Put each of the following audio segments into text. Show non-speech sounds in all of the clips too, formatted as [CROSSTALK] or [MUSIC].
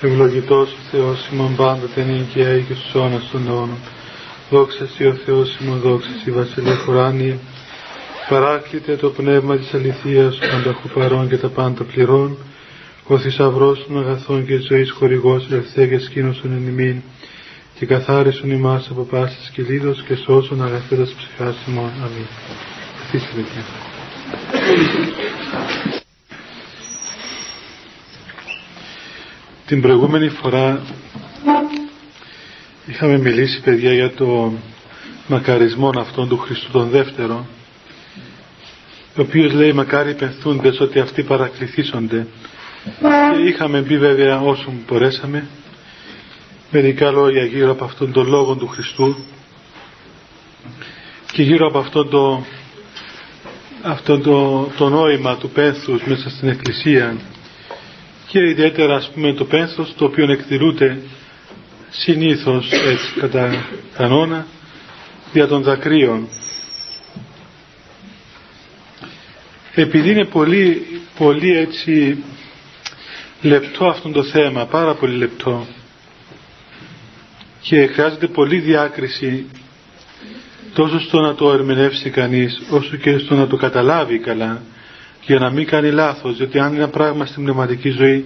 Ευλογητός ο Θεός ημών πάντοτε νικαία και στους αιώνας των αιώνων. Δόξα Σοι ο Θεός ημών, δόξα Σοι Βασιλεία Χουράνη. Παράκλητε το πνεύμα της αληθείας, πανταχού παρών και τα πάντα πληρών. Ο θησαυρός των αγαθών και της ζωής χορηγός ελευθέ και σκήνωσον εν ημίν. Και καθάρισον ημάς από πάσης κυλίδος και σώσον αγαθέτας ψυχάς ημών. Αμήν. Καθίστε Την προηγούμενη φορά είχαμε μιλήσει παιδιά για το μακαρισμό αυτόν του Χριστού τον δεύτερο ο οποίος λέει μακάρι πενθούντες ότι αυτοί παρακληθήσονται και είχαμε πει βέβαια όσο μπορέσαμε μερικά λόγια γύρω από αυτόν τον λόγο του Χριστού και γύρω από αυτόν το, αυτό το, το νόημα του πένθους μέσα στην Εκκλησία και ιδιαίτερα ας πούμε το πένθος το οποίο εκτηρούνται συνήθως έτσι κατά κανόνα δια των δακρύων. Επειδή είναι πολύ, πολύ έτσι λεπτό αυτό το θέμα πάρα πολύ λεπτό και χρειάζεται πολύ διάκριση τόσο στο να το ερμηνεύσει κανείς όσο και στο να το καταλάβει καλά για να μην κάνει λάθος διότι αν είναι ένα πράγμα στην πνευματική ζωή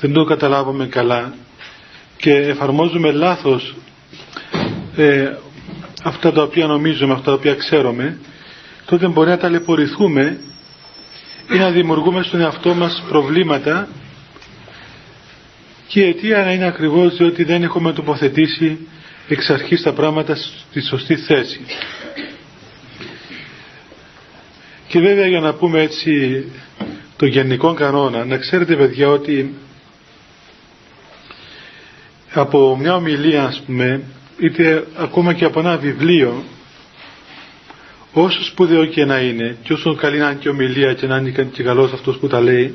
δεν το καταλάβουμε καλά και εφαρμόζουμε λάθος ε, αυτά τα οποία νομίζουμε, αυτά τα οποία ξέρουμε τότε μπορεί να ταλαιπωρηθούμε ή να δημιουργούμε στον εαυτό μας προβλήματα και η αιτία είναι ακριβώς διότι δεν έχουμε τοποθετήσει εξ αρχής τα πράγματα στη σωστή θέση. Και βέβαια για να πούμε έτσι το γενικό κανόνα, να ξέρετε παιδιά ότι από μια ομιλία ας πούμε, είτε ακόμα και από ένα βιβλίο, όσο σπουδαίο και να είναι, και όσο καλή να είναι και ομιλία και να είναι και καλός αυτός που τα λέει,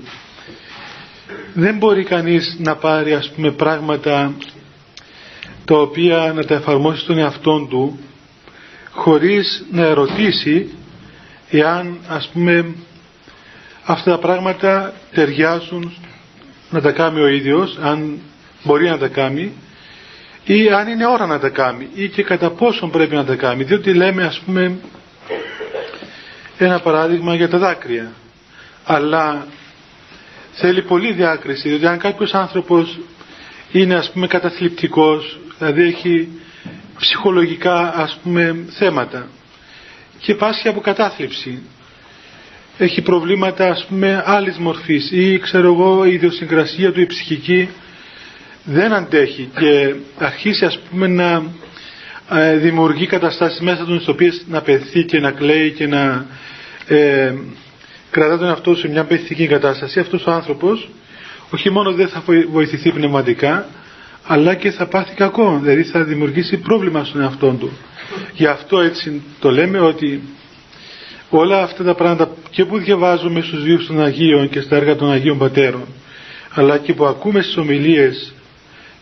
δεν μπορεί κανείς να πάρει ας πούμε πράγματα τα οποία να τα εφαρμόσει στον εαυτό του χωρίς να ερωτήσει εάν ας πούμε αυτά τα πράγματα ταιριάζουν να τα κάνει ο ίδιος αν μπορεί να τα κάνει ή αν είναι ώρα να τα κάνει ή και κατά πόσον πρέπει να τα κάνει. Διότι λέμε ας πούμε ένα παράδειγμα για τα δάκρυα. Αλλά θέλει πολύ διάκριση διότι αν κάποιος άνθρωπος είναι ας πούμε καταθλιπτικός δηλαδή έχει ψυχολογικά ας πούμε θέματα και πάσχει από κατάθλιψη. Έχει προβλήματα ας πούμε άλλης μορφής ή ξέρω εγώ η ιδιοσυγκρασία του η ψυχική δεν αντέχει και αρχίσει ας πούμε να ε, δημιουργεί καταστάσεις μέσα του στις οποίες να πεθεί και να κλαίει και να ε, κρατά τον εαυτό σε μια πεθυτική κατάσταση. Αυτός ο άνθρωπος όχι μόνο δεν θα βοηθηθεί πνευματικά αλλά και θα πάθει κακό δηλαδή θα δημιουργήσει πρόβλημα στον εαυτό του γι' αυτό έτσι το λέμε ότι όλα αυτά τα πράγματα και που διαβάζουμε στους βίους των Αγίων και στα έργα των Αγίων Πατέρων αλλά και που ακούμε στις ομιλίες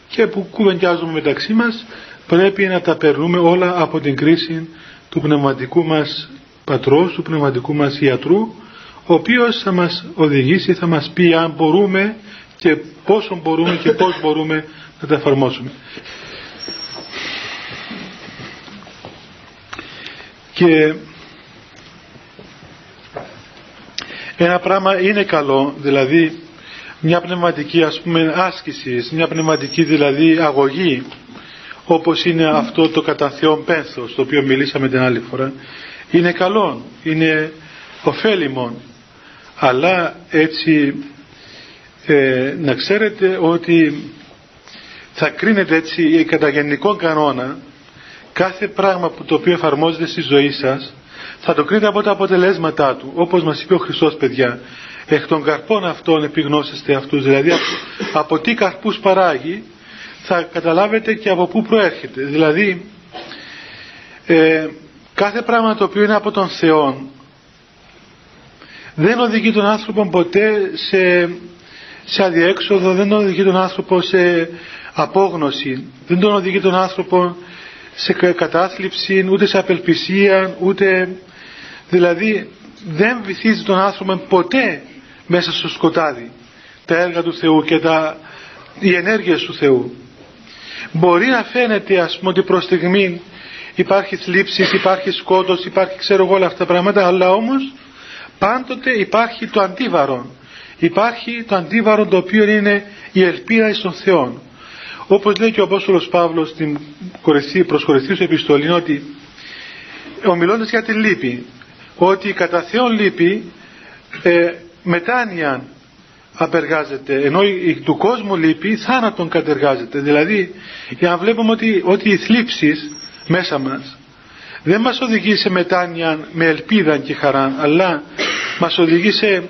και που κουβεντιάζουμε μεταξύ μας πρέπει να τα περνούμε όλα από την κρίση του πνευματικού μας πατρός, του πνευματικού μας ιατρού ο οποίος θα μας οδηγήσει, θα μας πει αν μπορούμε και πόσο μπορούμε και πώς μπορούμε να τα εφαρμόσουμε. Και ένα πράγμα είναι καλό, δηλαδή μια πνευματική ας πούμε άσκησης, μια πνευματική δηλαδή αγωγή όπως είναι αυτό το κατά Θεόν πένθος το οποίο μιλήσαμε την άλλη φορά είναι καλό, είναι ωφέλιμο αλλά έτσι ε, να ξέρετε ότι θα κρίνετε έτσι κατά γενικό κανόνα κάθε πράγμα που το οποίο εφαρμόζεται στη ζωή σας θα το κρίνετε από τα αποτελέσματά του όπως μας είπε ο Χριστός παιδιά. Εκ των καρπών αυτών επιγνώσεστε αυτούς δηλαδή από, τι καρπούς παράγει θα καταλάβετε και από πού προέρχεται. Δηλαδή ε, κάθε πράγμα το οποίο είναι από τον Θεό δεν οδηγεί τον άνθρωπο ποτέ σε, σε αδιέξοδο δεν οδηγεί τον άνθρωπο σε απόγνωση δεν τον οδηγεί τον άνθρωπο σε κατάθλιψη ούτε σε απελπισία ούτε δηλαδή δεν βυθίζει τον άνθρωπο ποτέ μέσα στο σκοτάδι τα έργα του Θεού και τα, οι ενέργειες του Θεού. Μπορεί να φαίνεται ας πούμε ότι προς στιγμή υπάρχει θλίψης, υπάρχει σκότος, υπάρχει ξέρω εγώ όλα αυτά τα πράγματα, αλλά όμως πάντοτε υπάρχει το αντίβαρο. Υπάρχει το αντίβαρο το οποίο είναι η ελπίδα στον Θεό. Όπως λέει και ο Απόστολος Παύλος στην προς επιστολή ότι ομιλώντας για τη λύπη ότι κατά Θεόν λύπη ε, μετάνοια απεργάζεται ενώ η, του κόσμου λύπη θάνατον κατεργάζεται. Δηλαδή για να βλέπουμε ότι, ότι οι θλίψεις μέσα μας δεν μας οδηγεί σε μετάνοια με ελπίδα και χαρά αλλά μας οδηγεί σε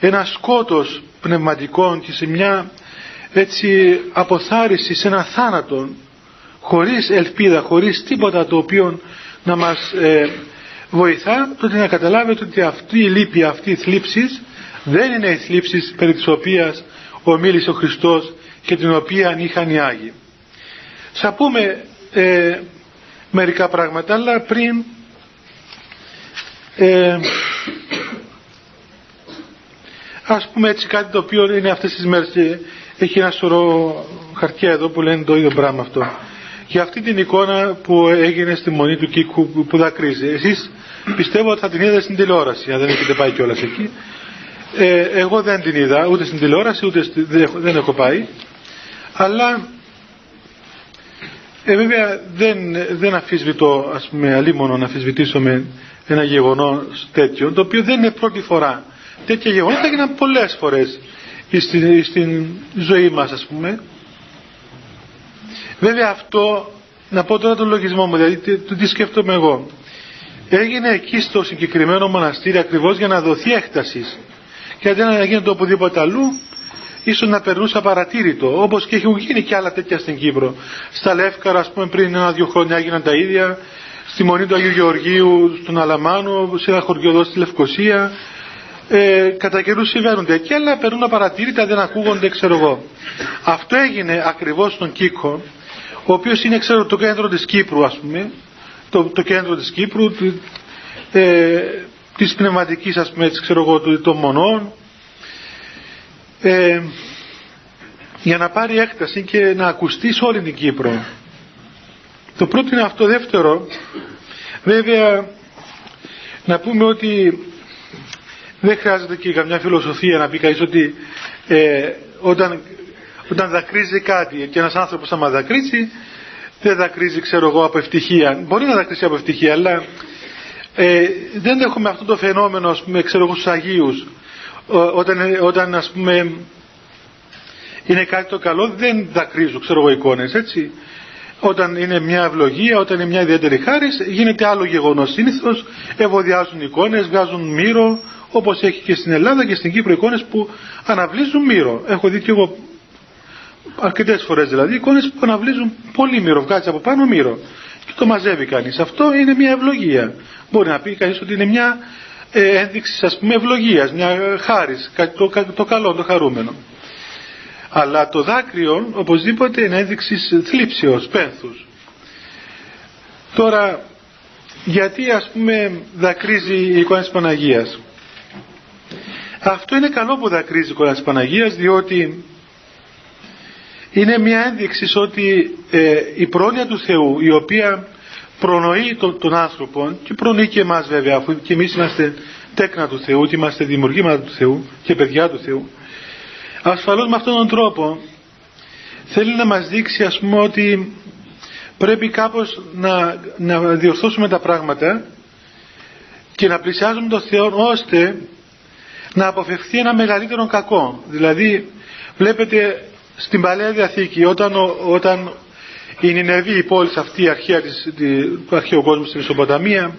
ένα σκότος πνευματικό και σε μια έτσι αποθάριση, σε ένα θάνατο χωρίς ελπίδα, χωρίς τίποτα το οποίο να μας ε, βοηθά τότε να καταλάβετε ότι αυτή η λύπη, αυτή η θλίψη δεν είναι η θλίψη περί της οποίας ομίλησε ο Χριστός και την οποία είχαν οι Άγιοι. Θα πούμε ε, μερικά πράγματα αλλά πριν ε, ας πούμε έτσι κάτι το οποίο είναι αυτές τις μέρες και έχει ένα σωρό χαρτιά εδώ που λένε το ίδιο πράγμα αυτό για αυτή την εικόνα που έγινε στη μονή του Κίκου που δακρύζει. Εσείς πιστεύω ότι θα την είδατε στην τηλεόραση, αν δεν έχετε πάει κιόλας εκεί. Ε, εγώ δεν την είδα ούτε στην τηλεόραση ούτε στη, δεν έχω πάει. Αλλά ε, βέβαια δεν, δεν αφισβητώ, ας πούμε, αλίμονο να αφισβητήσω με ένα γεγονός τέτοιο, το οποίο δεν είναι πρώτη φορά. Τέτοια γεγονότα έγιναν πολλές φορές στην, στην ζωή μας, ας πούμε. Βέβαια αυτό, να πω τώρα τον λογισμό μου, δηλαδή τι, τι σκέφτομαι εγώ. Έγινε εκεί στο συγκεκριμένο μοναστήρι ακριβώς για να δοθεί έκτασης. Και αντί να γίνεται οπουδήποτε αλλού, ίσως να περνούσε απαρατήρητο, όπως και έχουν γίνει και άλλα τέτοια στην Κύπρο. Στα Λεύκαρα, ας πούμε, πριν ένα-δύο χρόνια έγιναν τα ίδια, στη Μονή του Αγίου Γεωργίου, στον Αλαμάνο, σε ένα χωριό εδώ στη Λευκοσία. Ε, κατά καιρούς συμβαίνουν τέτοια, αλλά περνούν απαρατήρητα, δεν ακούγονται, ξέρω εγώ. Αυτό έγινε ακριβώς στον Κίκο, ο οποίος είναι ξέρω το κέντρο της Κύπρου ας πούμε. Το, το κέντρο της Κύπρου ε, της πνευματικής ας πούμε έτσι, ξέρω εγώ των μονών. Ε, για να πάρει έκταση και να ακουστεί σε όλη την Κύπρο. Το πρώτο είναι αυτό. Δεύτερο βέβαια να πούμε ότι δεν χρειάζεται και καμιά φιλοσοφία να πει κανείς ότι ε, όταν όταν δακρύζει κάτι και ένας άνθρωπος άμα δακρύζει δεν δακρύζει ξέρω εγώ από ευτυχία. Μπορεί να δακρύζει από ευτυχία αλλά ε, δεν έχουμε αυτό το φαινόμενο ας πούμε ξέρω εγώ στους Αγίους. Όταν, όταν ας πούμε είναι κάτι το καλό δεν δακρύζουν ξέρω εγώ εικόνες έτσι. Όταν είναι μια ευλογία, όταν είναι μια ιδιαίτερη χάρη, γίνεται άλλο γεγονός. Συνήθως. Ευωδιάζουν εικόνες, βγάζουν μύρο, όπως έχει και στην Ελλάδα και στην Κύπρο εικόνες που αναβλύζουν μύρο. Έχω δει και εγώ αρκετές φορές δηλαδή, εικόνες που αναβλύζουν πολύ μύρο, βγάζει από πάνω μύρο. Και το μαζεύει κανείς. Αυτό είναι μια ευλογία. Μπορεί να πει κανείς ότι είναι μια ε, ένδειξη ας πούμε ευλογίας, μια χάρη, το, το καλό, το χαρούμενο. Αλλά το δάκρυο οπωσδήποτε είναι ένδειξη θλίψεως, πένθους. Τώρα, γιατί ας πούμε δακρύζει η εικόνα της Παναγίας; Αυτό είναι καλό που δακρύζει η εικόνα της Παναγίας διότι είναι μια ένδειξη ότι ε, η πρόνοια του Θεού η οποία προνοεί τον, τον άνθρωπο και προνοεί και εμάς βέβαια αφού και εμείς είμαστε τέκνα του Θεού και είμαστε δημιουργήματα του Θεού και παιδιά του Θεού ασφαλώς με αυτόν τον τρόπο θέλει να μας δείξει ας πούμε ότι πρέπει κάπως να, να διορθώσουμε τα πράγματα και να πλησιάζουμε τον Θεό ώστε να αποφευχθεί ένα μεγαλύτερο κακό. Δηλαδή βλέπετε στην Παλαιά Διαθήκη όταν, όταν η Νινεβή, η πόλη αυτή, η αρχαία της, του αρχαίου κόσμου στην Ισοποταμία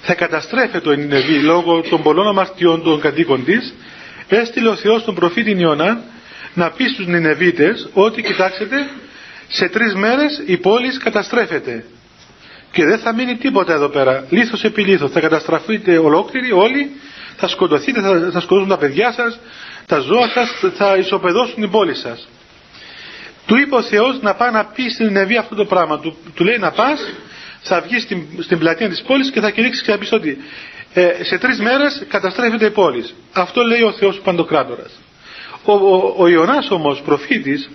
θα καταστρέφεται η Νινεβή λόγω των πολλών αμαρτιών των κατοίκων της. Έστειλε ο Θεός τον προφήτη Ιωνά να πει στους Νινεβίτες ότι κοιτάξτε σε τρεις μέρες η πόλη καταστρέφεται και δεν θα μείνει τίποτα εδώ πέρα. Λίθος επί λίθος. Θα καταστραφείτε ολόκληροι όλοι θα σκοτωθείτε, θα, θα σκοτώσουν τα παιδιά σας τα ζώα σας θα ισοπεδώσουν την πόλη σας. Του είπε ο Θεός να πάει να πει στην Νεβή αυτό το πράγμα. Του, του λέει να πας, θα βγεις στην, στην πλατεία της πόλης και θα κηρύξεις και θα πεις ότι ε, σε τρεις μέρες καταστρέφεται η πόλη. Αυτό λέει ο Θεός Παντοκράτορας. Ο, ο, ο Ιωνάς όμως προφήτης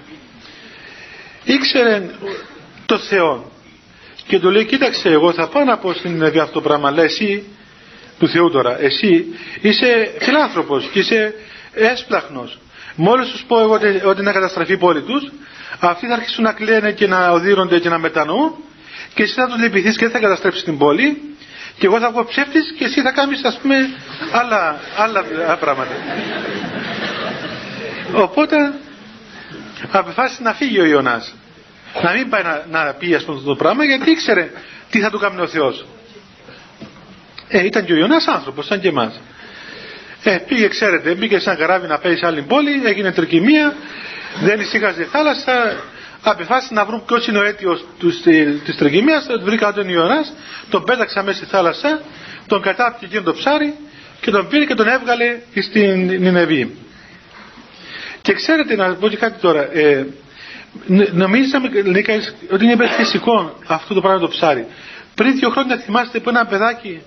ήξερε το Θεό και του λέει κοίταξε εγώ θα πάω να πω στην Νεβή αυτό το πράγμα αλλά εσύ του Θεού τώρα. Εσύ είσαι φιλάνθρωπος και είσαι έσπλαχνος. Μόλις τους πω εγώ ότι, ότι να καταστραφεί η πόλη τους αυτοί θα αρχίσουν να κλαίνε και να οδύρονται και να μετανοούν και εσύ θα τους λυπηθείς και δεν θα καταστρέψεις την πόλη και εγώ θα βγω ψεύτης και εσύ θα κάνεις ας πούμε άλλα, άλλα πράγματα. Οπότε αποφάσισε να φύγει ο Ιωνάς. Να μην πάει να, να πει ας πούμε το πράγμα γιατί ήξερε τι θα του κάνει ο Θεός ε, ήταν και ο Ιωνάς άνθρωπος σαν και εμάς. Ε, πήγε ξέρετε μπήκε σαν καράβι να πάει σε άλλη πόλη έγινε τρικυμία δεν ησύχαζε η θάλασσα. Αποφάσισε να βρουν ποιος είναι ο αίτιος της τρικυμίας. Βρήκα τον Ιωνάς τον πέταξα μέσα στη θάλασσα τον κατάπηκε εκείνο το ψάρι και τον πήρε και τον έβγαλε στην Νινεβή. Και ξέρετε να πω και κάτι τώρα ε, νομίζαμε ότι είναι φυσικό αυτό το πράγμα το ψάρι. Πριν δύο χρόνια θυμάστε που ένα παιδάκι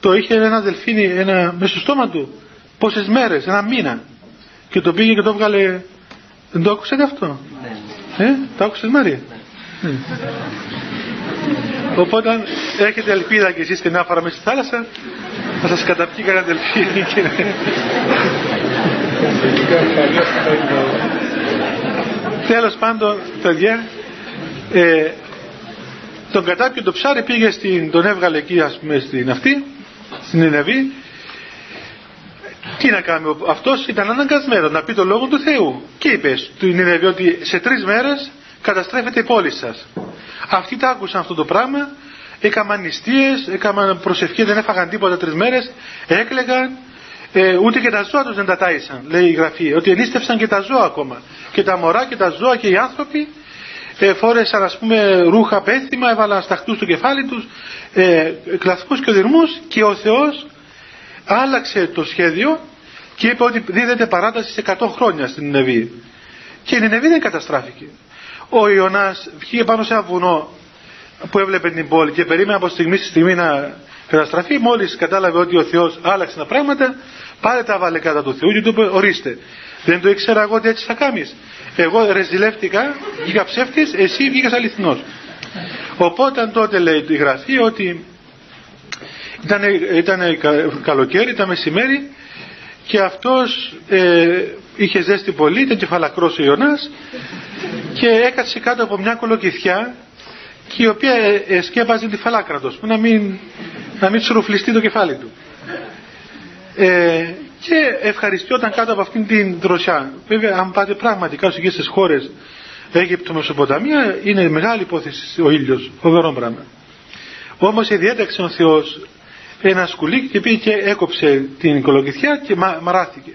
το είχε ένα δελφίνι ένα, μέσα στο στόμα του πόσες μέρες, ένα μήνα. Και το πήγε και το έβγαλε. Δεν το άκουσατε αυτό; Ναι. ε, το άκουσες Μάρια; Ναι. οπότε έχετε ελπίδα και εσείς την άφαρα μέσα στη θάλασσα θα σας καταπιεί κανένα δελφίνι και... Τέλος πάντων, παιδιά, ε, τον κατάπιε το ψάρι, πήγε στην, τον έβγαλε εκεί ας πούμε στην αυτή, στην Ενεβή. Τι να κάνει, αυτός ήταν αναγκασμένος να πει το λόγο του Θεού. Και είπες στην Ενεβή ότι σε τρεις μέρες καταστρέφεται η πόλη σας. Αυτοί τα άκουσαν αυτό το πράγμα, έκαναν νηστείες, έκαναν προσευχή, δεν έφαγαν τίποτα τρεις μέρες, έκλεγαν, ε, ούτε και τα ζώα τους δεν τα τάισαν, λέει η Γραφή, ότι ενίστευσαν και τα ζώα ακόμα. Και τα μωρά και τα ζώα και οι άνθρωποι ε, φόρεσαν ας πούμε ρούχα πέθυμα, έβαλαν σταχτούς στο κεφάλι τους, ε, κλαθμούς και οδυρμούς και ο Θεός άλλαξε το σχέδιο και είπε ότι δίδεται παράταση σε 100 χρόνια στην Νινεβή. Και η Νινεβή δεν καταστράφηκε. Ο Ιωνάς βγήκε πάνω σε ένα βουνό που έβλεπε την πόλη και περίμενε από στιγμή στη στιγμή να καταστραφεί. Μόλις κατάλαβε ότι ο Θεός άλλαξε τα πράγματα, πάρε τα βάλε κατά του Θεού και του είπε ορίστε. Δεν το ήξερα εγώ ότι έτσι θα κάνεις. Εγώ ρεζιλεύτηκα, βγήκα ψεύτης, εσύ βγήκες αληθινός. Οπότε τότε λέει η γραφή ότι ήταν, ήταν καλοκαίρι, ήταν μεσημέρι και αυτός ε, είχε ζέστη πολύ, ήταν κεφαλακρός ο Ιωνάς και έκατσε κάτω από μια κολοκυθιά και η οποία σκέπαζε τη φαλάκρα του, να μην, να μην τσουρουφλιστεί το κεφάλι του. Ε, και ευχαριστιόταν κάτω από αυτήν την δροσιά. Βέβαια, αν πάτε πραγματικά σε στις χώρες Αίγυπτο, Μεσοποταμία, είναι μεγάλη υπόθεση ο ήλιος, φοβερό πράγμα. Όμως διέταξε ο Θεός ένα σκουλίκι και πήγε και έκοψε την οικολογηθιά και μαράθηκε.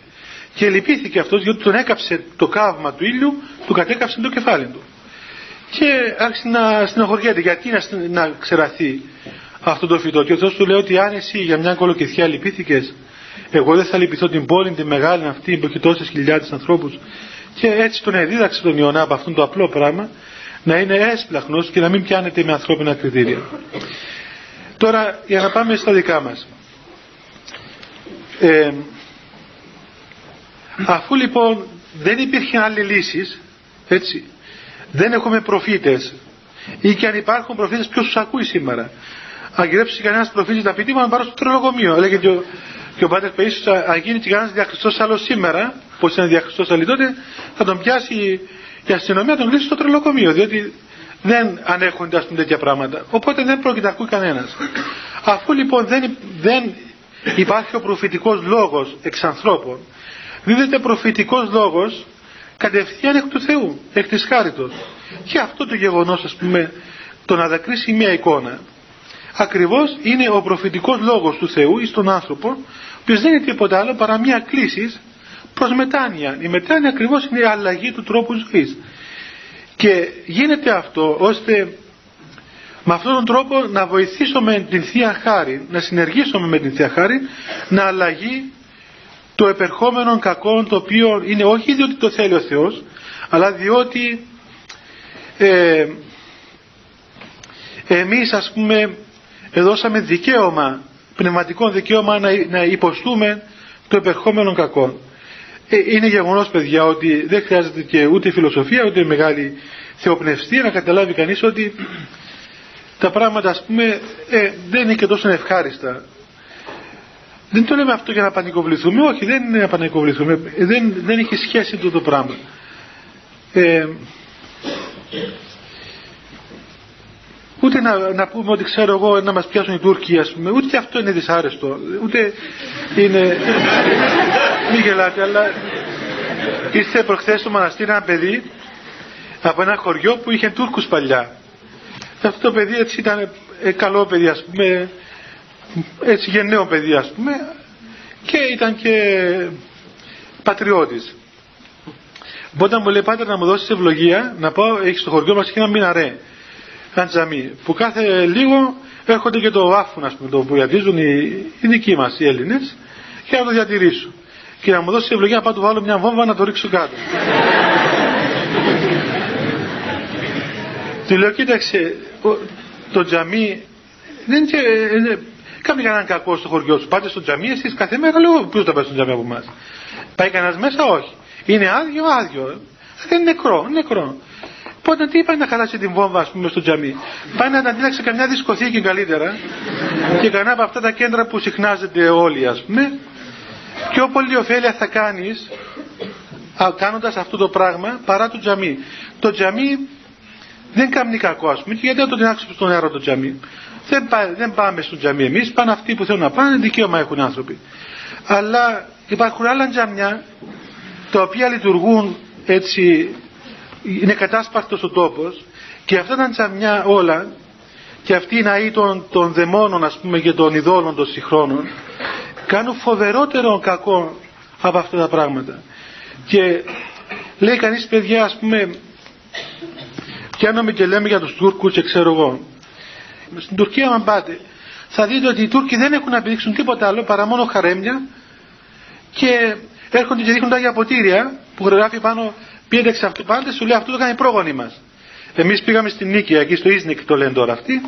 Και λυπήθηκε αυτός γιατί τον έκαψε το καύμα του ήλιου, του κατέκαψε το κεφάλι του. Και άρχισε να στενοχωριέται γιατί να, να ξεραθεί αυτό το φυτό; Και ο Θεός του λέει ότι αν εσύ για μια κολοκυθιά λυπήθηκες εγώ δεν θα λυπηθώ την πόλη τη μεγάλη αυτή που έχει τόσες χιλιάδες ανθρώπους και έτσι τον εδίδαξε τον Ιωνά από αυτόν το απλό πράγμα να είναι έσπλαχνος και να μην πιάνεται με ανθρώπινα κριτήρια. Τώρα για να πάμε στα δικά μας. Ε, αφού λοιπόν δεν υπήρχε άλλη λύσης, έτσι, δεν έχουμε προφήτες ή και αν υπάρχουν προφήτες ποιος τους ακούει σήμερα; Αν γυρέψει κανένας προφήτης να πει τι να πάρω στο τρελοκομείο. Έλεγε και ο, και ο Πάτερ Παΐσιος αν γίνει και κανένας διαχριστός άλλο σήμερα, πως ήταν διαχριστός άλλη τότε, θα τον πιάσει η αστυνομία, τον κλείσει στο τρελοκομείο, διότι δεν ανέχονται ας πούμε τέτοια πράγματα. Οπότε δεν πρόκειται να ακούει κανένας. Αφού λοιπόν δεν, δεν υπάρχει ο προφητικός λόγος εξ ανθρώπων, δίδεται προφητικός λόγος κατευθείαν εκ του Θεού, εκ της χάριτος. Και αυτό το γεγονός ας πούμε το να δακρύσει μια εικόνα ακριβώς είναι ο προφητικός λόγος του Θεού εις τον άνθρωπο ο οποίος δεν είναι τίποτα άλλο παρά μια κλίση προς μετάνοια. Η μετάνοια ακριβώς είναι η αλλαγή του τρόπου ζωής. Και γίνεται αυτό ώστε με αυτόν τον τρόπο να βοηθήσουμε την Θεία Χάρη, να συνεργήσουμε με την Θεία Χάρη, να αλλαγεί το επερχόμενο κακό το οποίο είναι όχι διότι το θέλει ο Θεός, αλλά διότι ε, εμείς ας πούμε δώσαμε δικαίωμα, πνευματικό δικαίωμα να, να υποστούμε το επερχόμενο κακό. ε, είναι γεγονός παιδιά ότι δεν χρειάζεται και ούτε φιλοσοφία ούτε μεγάλη θεοπνευστία να καταλάβει κανείς ότι τα πράγματα ας πούμε ε, δεν είναι και τόσο ευχάριστα. Δεν το λέμε αυτό για να πανικοβληθούμε. Όχι δεν είναι να πανικοβληθούμε. Δεν, δεν έχει σχέση το, το πράγμα. Ε, ούτε να, να πούμε ότι ξέρω εγώ να μας πιάσουν οι Τούρκοι ας πούμε. Ούτε αυτό είναι δυσάρεστο. Ούτε είναι μη γελάτε αλλά ήρθε προχθές στο μοναστήρι ένα παιδί από ένα χωριό που είχε Τούρκους παλιά. Αυτό το παιδί έτσι ήταν ε, καλό παιδί ας πούμε. Έτσι γενναίο παιδί ας πούμε. Και ήταν και πατριώτης. Οπότε μου λέει πάτερ να μου δώσεις ευλογία να πάω, έχεις στο χωριό μας και ένα μιναρέ, ένα τζαμί, που κάθε λίγο έρχονται και το βάφουν, ας πούμε, το που διατηρίζουν οι, οι δικοί μας οι Έλληνες και να το διατηρήσω. Και να μου δώσει ευλογία να πάω του βάλω μια βόμβα να το ρίξω κάτω. Του λέω, κοίταξε, το τζαμί δεν είναι Κάνει κανέναν κακό στο χωριό σου. Πάτε στο τζαμί, εσείς κάθε μέρα λέω: Ποιος θα πάει στο τζαμί από εμάς; Πάει κανένας μέσα, όχι. Είναι άδειο, άδειο. Δεν είναι νεκρό, νεκρό. Οπότε τι είπα να χαλάσει την βόμβα, ας πούμε, στο τζαμί. Πάει να αντίλαξε καμιά δισκοθήκη καλύτερα και κανένα από αυτά τα κέντρα που συχνάζεται όλοι, ας πούμε. Πιο πολύ ωφέλεια θα κάνεις κάνοντας αυτό το πράγμα παρά το τζαμί. Το τζαμί δεν κάνει κακό, ας πούμε, και γιατί να το τεινάξουμε στο νερό το τζαμί. Δεν, δεν πάμε στο τζαμί εμείς, πάνε αυτοί που θέλουν να πάνε, δικαίωμα έχουν άνθρωποι. Αλλά υπάρχουν άλλα τζαμιά τα οποία λειτουργούν έτσι, είναι κατάσπαρτος ο τόπος και αυτά τα τζαμιά όλα και αυτοί οι ναοί των, των δαιμόνων ας πούμε και των ειδόλων των συγχρόνων κάνουν φοβερότερο κακό από αυτά τα πράγματα. Και λέει κανείς παιδιά ας πούμε πιάνομαι και λέμε για τους Τούρκους και ξέρω εγώ. Στην Τουρκία αν πάτε θα δείτε ότι οι Τούρκοι δεν έχουν να επιδείξουν τίποτα άλλο παρά μόνο χαρέμια και έρχονται και δείχνουν τα για ποτήρια που γράφει πάνω πίεδεξε αυτού πάντε, σου λέει αυτό το κάνει η πρόγονη μας. Εμείς πήγαμε στην Νίκαια, εκεί στο Ίσνικ το λένε τώρα αυτοί,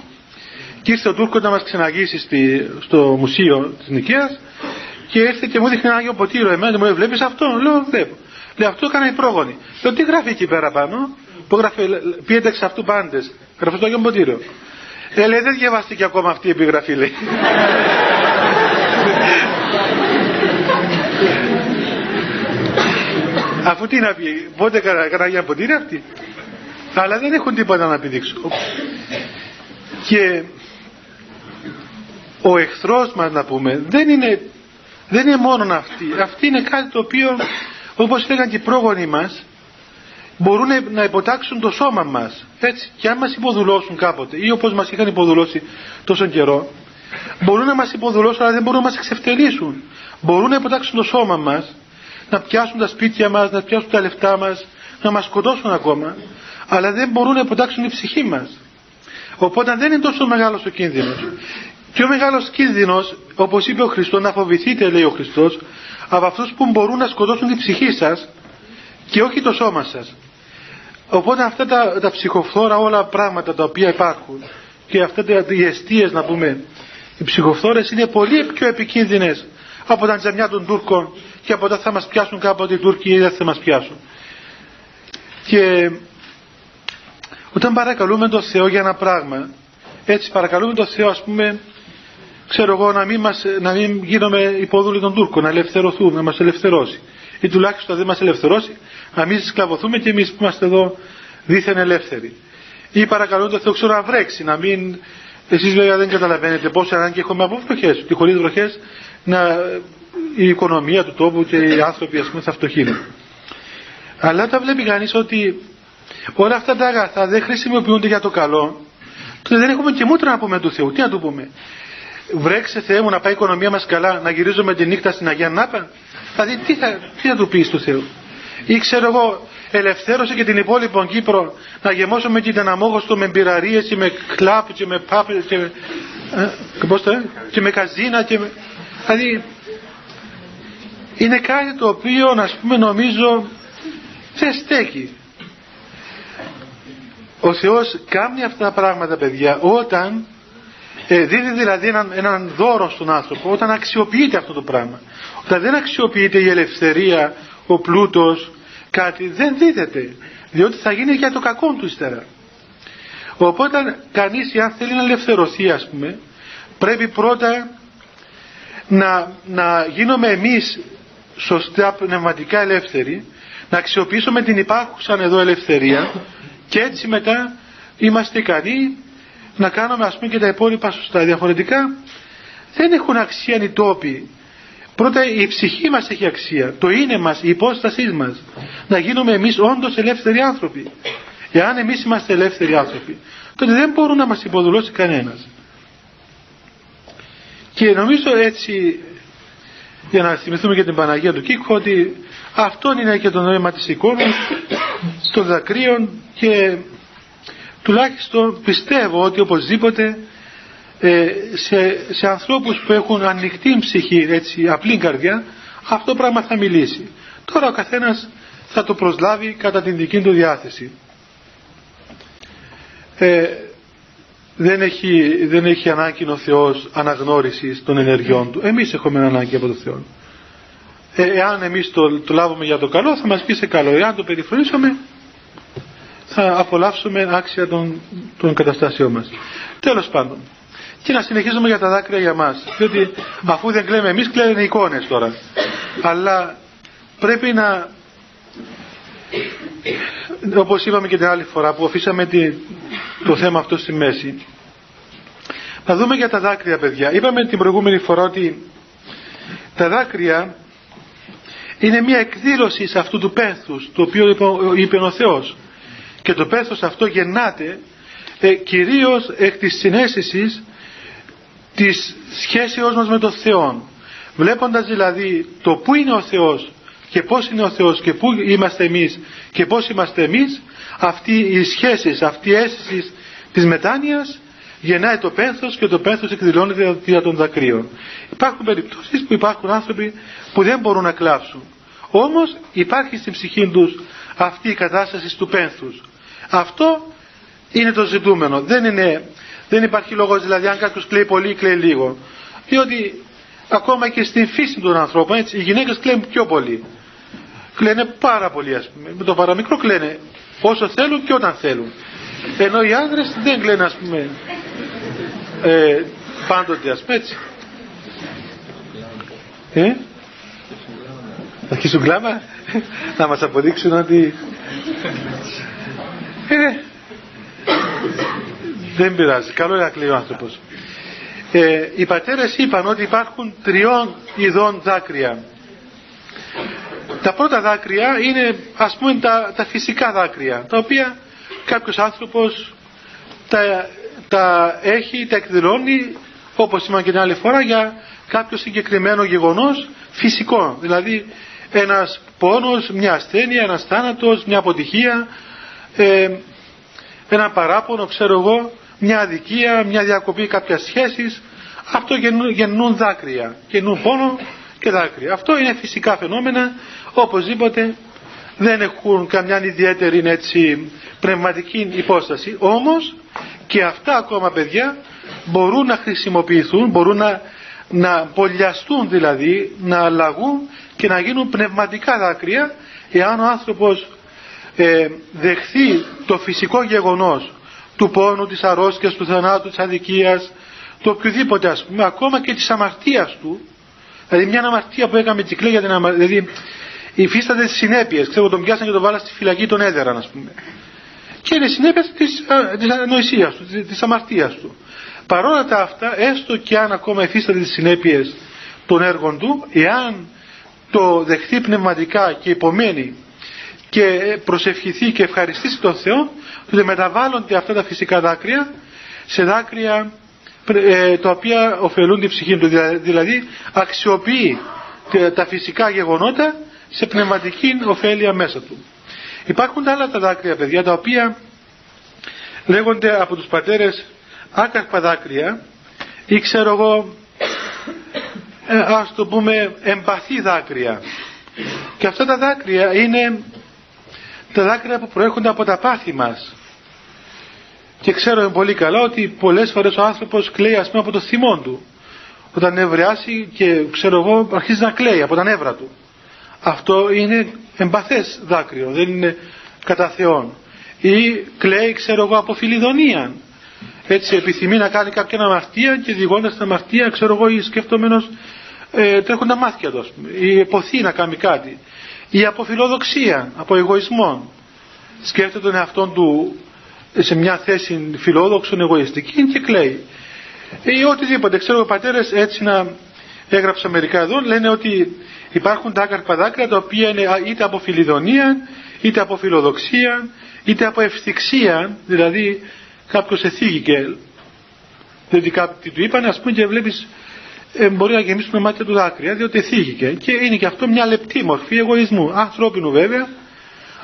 και ήρθε ο Τούρκος να μας ξεναγήσει στη, στο μουσείο της Νικαίας και ήρθε και μου δείχνει ένα Άγιο Ποτήριο. Εμένα μου λέει: Βλέπεις αυτό, λέω: Βλέπω. Λέει: Αυτό το έκανε η πρόγονη. Λέω: Τι γράφει εκεί πέρα πάνω, που γράφει πίεδεξε αυτού πάντες. Γράφει το Άγιο Ποτήριο. Ε, λέει: Δεν διαβάστηκε ακόμα αυτή η επιγραφή, λέει. Αφού τι να πει, πότε κανένα ποτήρι αυτή. Αλλά δεν έχουν τίποτα να επιδείξουν. Και ο εχθρός μας να πούμε δεν είναι, δεν είναι μόνο αυτή. Αυτή είναι κάτι το οποίο όπως λέγαν και οι πρόγονοι μας μπορούν να υποτάξουν το σώμα μας. Έτσι. Και αν μας υποδουλώσουν κάποτε ή όπως μας είχαν υποδουλώσει τόσο καιρό μπορούν να μας υποδουλώσουν αλλά δεν μπορούν να μας εξευτελίσουν. Μπορούν να υποτάξουν το σώμα μας να πιάσουν τα σπίτια μας, να πιάσουν τα λεφτά μας, να μας σκοτώσουν ακόμα, αλλά δεν μπορούν να υποτάξουν η ψυχή μας. Οπότε δεν είναι τόσο μεγάλος ο κίνδυνος. Πιο μεγάλος κίνδυνος, όπως είπε ο Χριστός, να φοβηθείτε, λέει ο Χριστός, από αυτούς που μπορούν να σκοτώσουν την ψυχή σας και όχι το σώμα σας. Οπότε αυτά τα, τα ψυχοφθόρα όλα πράγματα τα οποία υπάρχουν και αυτά τα, οι αιστείες να πούμε, οι ψυχοφθόρες είναι πολύ πιο επικίνδυνες από τα τζαμιά των Τούρκων και από όταν θα μας πιάσουν κάποτε οι Τούρκοι ή δεν θα μας πιάσουν. Και όταν παρακαλούμε τον Θεό για ένα πράγμα, έτσι παρακαλούμε τον Θεό ας πούμε, ξέρω εγώ να μην, μας, να μην γίνουμε υπόδουλοι των Τούρκων, να ελευθερωθούμε, να μας ελευθερώσει. Ή τουλάχιστον δεν μας ελευθερώσει, να μην σκλαβωθούμε και εμείς που είμαστε εδώ δίθεν ελεύθεροι. Ή παρακαλούμε τον Θεό ξέρω να βρέξει, να μην... Εσείς βέβαια δεν καταλαβαίνετε πόσο ανάγκη έχουμε από βροχές, ότι χωρίς βροχές να η οικονομία του τόπου και οι άνθρωποι ας πούμε θα φτωχύνουν. Αλλά όταν βλέπει κανείς ότι όλα αυτά τα αγαθά δεν χρησιμοποιούνται για το καλό, τότε δεν έχουμε και μούτρα να πούμε του Θεού. Τι να του πούμε; Βρέξε Θεέ μου να πάει η οικονομία μας καλά, να γυρίζουμε τη νύχτα στην Αγία Νάπα. Δηλαδή τι θα, τι θα του πεις του Θεού; Ή ξέρω εγώ, ελευθέρωσε και την υπόλοιπη Κύπρο να γεμώσουμε και την αμόγωστο με μπειραρίες και με κλαπ και με πάπε και με, ε, και με καζίνα και με... Δηλαδή είναι κάτι το οποίο να πούμε νομίζω δεν στέκει. Ο Θεός κάνει αυτά τα πράγματα παιδιά όταν ε, δίνει δηλαδή έναν, έναν δώρο στον άνθρωπο όταν αξιοποιείται αυτό το πράγμα. Όταν δεν αξιοποιείται η ελευθερία, ο πλούτος, κάτι, δεν δίδεται. Διότι θα γίνει για το κακό του ύστερα. Οπότε κανείς αν θέλει να ελευθερωθεί ας πούμε, πρέπει πρώτα να, να γίνουμε εμείς σωστά πνευματικά ελεύθεροι, να αξιοποιήσουμε την υπάρχουσα εδώ ελευθερία και έτσι μετά είμαστε ικανοί να κάνουμε ας πούμε και τα υπόλοιπα σωστά. Διαφορετικά δεν έχουν αξία οι τόποι. Πρώτα η ψυχή μας έχει αξία, το είναι μας, η υπόστασή μας. Να γίνουμε εμείς όντως ελεύθεροι άνθρωποι. Εάν εμείς είμαστε ελεύθεροι άνθρωποι, τότε δεν μπορούν να μας υποδουλώσει κανένας. Και νομίζω έτσι, για να θυμηθούμε και την Παναγία του Κίκου, ότι αυτό είναι και το νόημα της εικόνας, των δακρύων και τουλάχιστον πιστεύω ότι οπωσδήποτε ε, σε, σε ανθρώπους που έχουν ανοιχτή ψυχή, έτσι, απλή καρδιά, αυτό το πράγμα θα μιλήσει. Τώρα ο καθένας θα το προσλάβει κατά την δική του διάθεση. Ε, δεν, έχει, δεν έχει ανάγκη ο Θεός αναγνώρισης των ενεργειών Του. Εμείς έχουμε ανάγκη από τον Θεό. Ε, εάν εμείς το, το λάβουμε για το καλό θα μας πει σε καλό. Εάν το περιφρονήσουμε θα απολαύσουμε άξια των, των καταστάσεών μας. Τέλος πάντων. Και να συνεχίζουμε για τα δάκρυα για μας. Διότι αφού δεν κλαίμε εμείς κλαίνουν εικόνες τώρα. Αλλά πρέπει να όπως είπαμε και την άλλη φορά που αφήσαμε το θέμα αυτό στη μέση να δούμε για τα δάκρυα παιδιά. Είπαμε την προηγούμενη φορά ότι τα δάκρυα είναι μια εκδήλωση σε αυτού του πένθους το οποίο είπε ο Θεός. Και το πένθος αυτό γεννάται ε, κυρίως εκ της συνέστησης της σχέσεώς μας με τον Θεό βλέποντας δηλαδή το που είναι ο Θεός και πώς είναι ο Θεός και πού είμαστε εμείς και πώς είμαστε εμείς αυτή η σχέση, αυτή η αίσθησης της μετάνοιας γεννάει το πένθος και το πένθος εκδηλώνεται δια των δακρύων. Υπάρχουν περιπτώσεις που υπάρχουν άνθρωποι που δεν μπορούν να κλάψουν. Όμως υπάρχει στην ψυχή τους αυτή η κατάσταση του πένθους. Αυτό είναι το ζητούμενο. Δεν, είναι, δεν υπάρχει λόγος δηλαδή αν κάποιος κλαίει πολύ ή κλαίει λίγο. Διότι ακόμα και στην φύση των ανθρώπων έτσι, οι γυναίκες κλαίουν πιο πολύ. Κλαίνε πάρα πολύ ας πούμε. Με το παραμικρό κλαίνε όσο θέλουν και όταν θέλουν. Ενώ οι άνδρες δεν κλαίνε ας πούμε ε, πάντοτε ας πούμε έτσι. Ε; Θα αρχίσουν κλάμα να μας αποδείξουν ότι ε, δεν πειράζει. Καλό είναι να κλαίει ο άνθρωπος. Ε, οι πατέρες είπαν ότι υπάρχουν τριών ειδών δάκρυα. Τα πρώτα δάκρυα είναι ας πούμε τα, τα φυσικά δάκρυα, τα οποία κάποιος άνθρωπος τα, τα έχει, τα εκδηλώνει όπως είπαμε και την άλλη φορά για κάποιο συγκεκριμένο γεγονός φυσικό. Δηλαδή ένας πόνος, μια ασθένεια, ένας θάνατος, μια αποτυχία, ε, ένα παράπονο, ξέρω εγώ, μια αδικία, μια διακοπή κάποιας σχέσης. Αυτό γεννούν, γεννούν δάκρυα, γεννούν πόνο και δάκρυα. Αυτό είναι φυσικά φαινόμενα, οπωσδήποτε δεν έχουν καμιά ιδιαίτερη έτσι, πνευματική υπόσταση. Όμως και αυτά ακόμα παιδιά μπορούν να χρησιμοποιηθούν, μπορούν να, να πολιαστούν δηλαδή, να αλλαγούν και να γίνουν πνευματικά δάκρυα εάν ο άνθρωπος ε, δεχθεί το φυσικό γεγονός του πόνου, της αρρώσκειας, του θανάτου, της αδικίας, το οποιοδήποτε ας πούμε, ακόμα και της αμαρτίας του, δηλαδή μια αμαρτία που έκαμε τσικλέ για την αμαρτία, δηλαδή υφίσταται τις συνέπειες, ξέρω τον πιάσαν και τον βάλα στη φυλακή τον έδεραν ας πούμε. Και είναι συνέπειες της, της ανοησίας του, της, της αμαρτίας του. Παρόλα τα αυτά, έστω και αν ακόμα υφίσταται τις συνέπειες των έργων του, εάν το δεχθεί πνευματικά και υπομένει και προσευχηθεί και ευχαριστήσει τον Θεό τότε μεταβάλλονται αυτά τα φυσικά δάκρυα σε δάκρυα ε, τα οποία ωφελούν την ψυχή του. Δηλαδή αξιοποιεί τα φυσικά γεγονότα σε πνευματική ωφέλεια μέσα του. Υπάρχουν άλλα τα δάκρυα παιδιά τα οποία λέγονται από τους πατέρες άκαρπα δάκρυα ή ξέρω εγώ ε, ας το πούμε εμπαθή δάκρυα. Και αυτά τα δάκρυα είναι τα δάκρυα που προέρχονται από τα πάθη μας και ξέρουμε πολύ καλά ότι πολλές φορές ο άνθρωπος κλαίει ας πούμε από το θυμό του όταν νευριάσει και ξέρω εγώ αρχίζει να κλαίει από τα νεύρα του αυτό είναι εμπαθές δάκρυο, δεν είναι κατά Θεόν. Ή κλαίει, ξέρω εγώ, από φιλιδονία. Έτσι επιθυμεί να κάνει κάποια αμαρτία και διηγώντας την αμαρτία, ξέρω εγώ, ή σκεφτόμενος ε, τρέχουν τα μάτια του, ή εποθεί να κάνει κάτι. Ή από φιλοδοξία, από εγωισμό. Σκέφτεται τον εαυτό του σε μια θέση φιλόδοξον εγωιστική και κλαίει. Ή οτιδήποτε. Ξέρω, οι πατέρες έτσι να έγραψα μερικά εδώ, λένε ότι υπάρχουν τα άκαρπα δάκρυα τα οποία είναι είτε από φιλιδονία, είτε από φιλοδοξία, είτε από ευθυξία, δηλαδή κάποιος εθίγηκε, δηλαδή κάτι του είπαν, ας πούμε και βλέπεις ε, μπορεί να γεμίσουν με μάτια του δάκρυα, διότι εθίγηκε. Και είναι και αυτό μια λεπτή μορφή εγωισμού, ανθρώπινου βέβαια,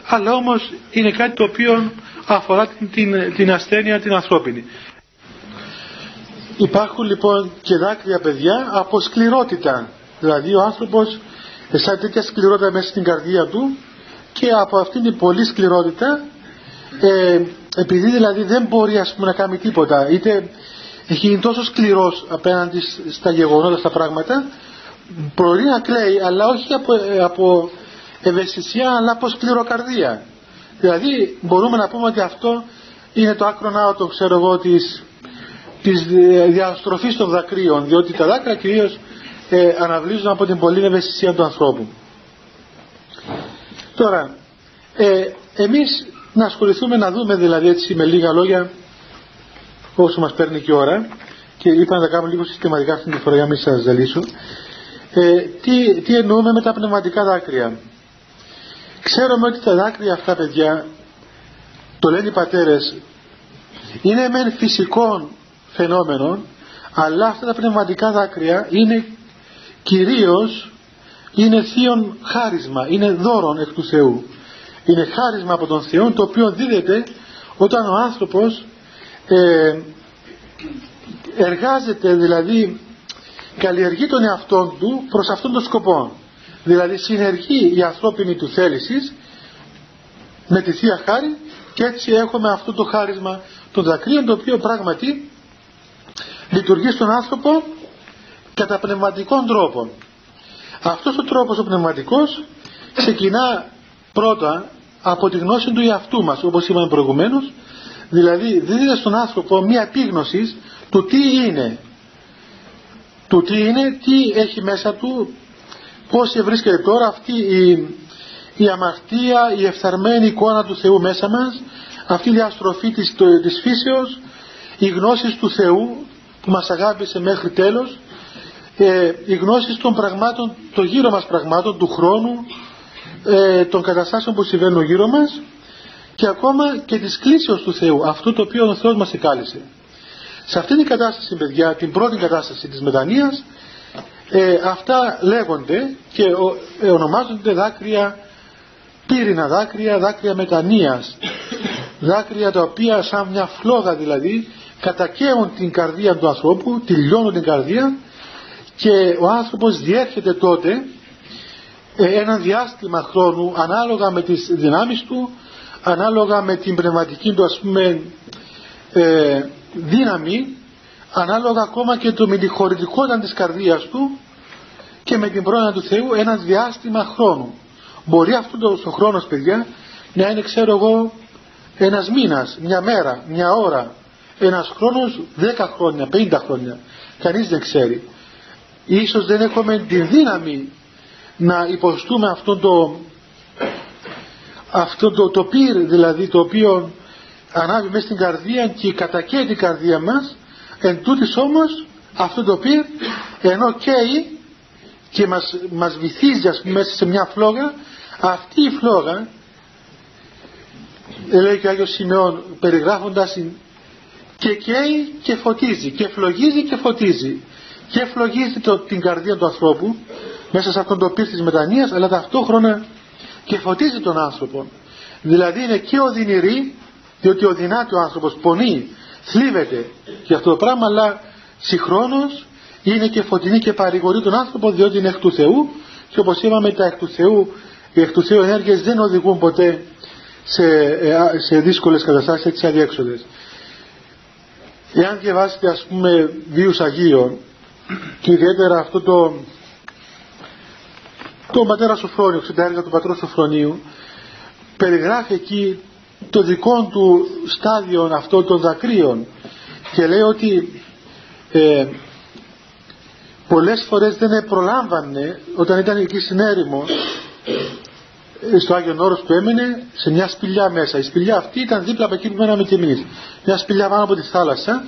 αλλά όμως είναι κάτι το οποίο αφορά την, την, την ασθένεια την ανθρώπινη. Υπάρχουν λοιπόν και δάκρυα παιδιά από σκληρότητα. Δηλαδή ο άνθρωπος σαν τέτοια σκληρότητα μέσα στην καρδία του και από αυτήν την πολύ σκληρότητα ε, επειδή δηλαδή δεν μπορεί ας πούμε να κάνει τίποτα είτε έχει γίνει τόσο σκληρός απέναντι στα γεγονότα, στα πράγματα μπορεί να κλαίει αλλά όχι από, ε, από ευαισθησία αλλά από σκληροκαρδία. Δηλαδή μπορούμε να πούμε ότι αυτό είναι το άκρο το ξέρω εγώ της, της διαστροφής των δακρύων διότι τα δάκρυα κυρίως ε, αναβλύζουν από την πολύ ευαισθησία του ανθρώπου. Τώρα ε, εμείς να ασχοληθούμε να δούμε δηλαδή έτσι με λίγα λόγια όσο μας παίρνει και η ώρα. Και είπα να τα κάνουμε λίγο συστηματικά αυτή τη φορά για να μην σας ζαλίσω. Ε, τι, τι εννοούμε με τα πνευματικά δάκρυα. Ξέρουμε ότι τα δάκρυα αυτά παιδιά το λένε οι πατέρες είναι μεν φυσικών φαινόμενων αλλά αυτά τα πνευματικά δάκρυα είναι κυρίως είναι θείον χάρισμα, είναι δώρον εκ του Θεού. Είναι χάρισμα από τον Θεό το οποίο δίδεται όταν ο άνθρωπος ε, εργάζεται δηλαδή καλλιεργεί τον εαυτό του προς αυτόν τον σκοπό. Δηλαδή συνεργεί η ανθρώπινη του θέληση με τη Θεία Χάρη και έτσι έχουμε αυτό το χάρισμα των δακρύων το οποίο πράγματι λειτουργεί στον άνθρωπο κατά πνευματικών τρόπων. Αυτός ο τρόπος ο πνευματικός ξεκινά πρώτα από τη γνώση του εαυτού μας όπως είπαμε προηγουμένως δηλαδή δίδεται στον άνθρωπο μία επίγνωσης του τι είναι. Του τι είναι, τι έχει μέσα του πώς βρίσκεται τώρα αυτή η, η αμαρτία, η εφθαρμένη εικόνα του Θεού μέσα μας αυτή η διαστροφή της, της φύσεως η γνώση του Θεού που μας αγάπησε μέχρι τέλος ε, η γνώση των πραγμάτων, των γύρω μας πραγμάτων, του χρόνου, ε, των καταστάσεων που συμβαίνουν γύρω μας και ακόμα και της κλήσεως του Θεού, αυτό το οποίο ο Θεός μας εκάλεσε. Σε αυτήν την κατάσταση, παιδιά, την πρώτη κατάσταση της μετανοίας, ε, αυτά λέγονται και ε, ονομάζονται δάκρυα, πύρινα δάκρυα, δάκρυα μετανοίας. Δάκρυα τα οποία σαν μια φλόγα δηλαδή κατακαίουν την καρδία του ανθρώπου, τη λιώνουν την καρδία και ο άνθρωπος διέρχεται τότε ε, ένα διάστημα χρόνου ανάλογα με τις δυνάμεις του ανάλογα με την πνευματική του ας πούμε ε, δύναμη ανάλογα ακόμα και το, με της χωρητικότητα της καρδίας του και με την πρόνοια του Θεού ένας διάστημα χρόνου. Μπορεί αυτό το, ο χρόνος παιδιά να είναι ξέρω εγώ ένας μήνας, μια μέρα, μια ώρα ένας χρόνος δέκα χρόνια, πέντε χρόνια. Κανείς δεν ξέρει. Ίσως δεν έχουμε τη δύναμη να υποστούμε αυτό το αυτό το, το πυρ δηλαδή το οποίο ανάβει μέσα στην καρδία και κατακαίει την καρδία μας εν τούτης όμως αυτό το πυρ ενώ καίει και μας, μας βυθίζει ας πούμε μέσα σε μια φλόγα. Αυτή η φλόγα λέει και ο Άγιος Σημεών περιγράφοντας και καίει και φωτίζει και φλογίζει και φωτίζει και φλογίζει το, την καρδία του ανθρώπου μέσα σε αυτόν τον πύρ της μετανοίας αλλά ταυτόχρονα και φωτίζει τον άνθρωπο. Δηλαδή είναι και οδυνηρή διότι οδυνάται ο άνθρωπος πονεί, θλίβεται. Για αυτό το πράγμα αλλά συγχρόνως είναι και φωτεινή και παρηγορεί τον άνθρωπο διότι είναι εκ του Θεού. Και όπως είπαμε τα εκ του Θεού οι εκ του Θεού ενέργειες δεν οδηγούν ποτέ σε, ε, σε δύσκολες καταστάσεις έτσι αδιέξοδες. Εάν διαβάσετε ας πούμε βίους Αγίων και ιδιαίτερα αυτό το τον πατέρα Σοφρόνιο, τα έργα του πατρός Σοφρονίου, περιγράφει εκεί το δικό του στάδιο αυτό των δακρύων και λέει ότι ε, πολλές φορές δεν προλάμβανε όταν ήταν εκεί στην έρημο ε, στο Άγιον Όρος που έμενε σε μια σπηλιά μέσα. Η σπηλιά αυτή ήταν δίπλα από εκεί που μέναμε και εμείς. Μια σπηλιά πάνω από τη θάλασσα.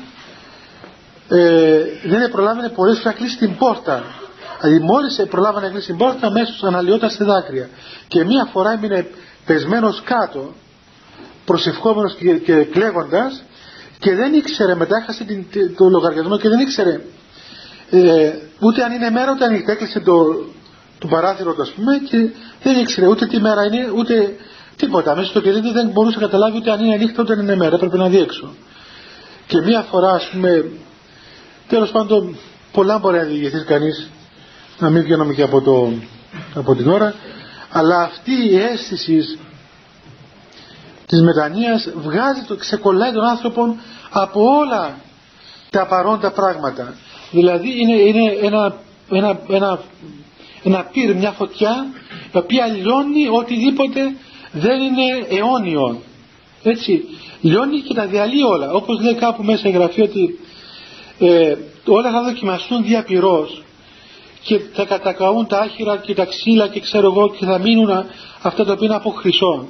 Ε, δεν προλάβαινε πολλές φορές να κλείσει την πόρτα. Δηλαδή μόλις προλάβανε να κλείσει την πόρτα αμέσως αναλυόταν σε δάκρυα. Και μία φορά έμεινε πεσμένος κάτω προσευχόμενος και, και κλαίγοντας και δεν ήξερε μετά έχασε την, το λογαριασμό και δεν ήξερε ε, ούτε αν είναι μέρα ούτε αν έκλεισε το, το παράθυρο ας πούμε και δεν ήξερε ούτε τι μέρα είναι ούτε τίποτα. Μέσα στο κελίδι δεν μπορούσε να καταλάβει ούτε αν είναι νύχτα ούτε αν είναι μέρα έπρεπε να δει έξω. Και μία φορά ας πούμε τέλος πάντων πολλά μπορεί να διηγηθείς κανείς να μην βγαίνουμε και από, το, από την ώρα. Αλλά αυτή η αίσθηση της μετανοίας βγάζει το, ξεκολλάει τον άνθρωπο από όλα τα παρόντα πράγματα. Δηλαδή είναι, είναι ένα, ένα, ένα, ένα πυρ, μια φωτιά η οποία λιώνει οτιδήποτε δεν είναι αιώνιο. Έτσι λιώνει και τα διαλύει όλα. Όπως λέει κάπου μέσα η γραφή ότι ε, όλα θα δοκιμαστούν διαπυρός και θα κατακαούν τα άχυρα και τα ξύλα και ξέρω εγώ και θα μείνουν αυτά τα οποία είναι από χρυσό.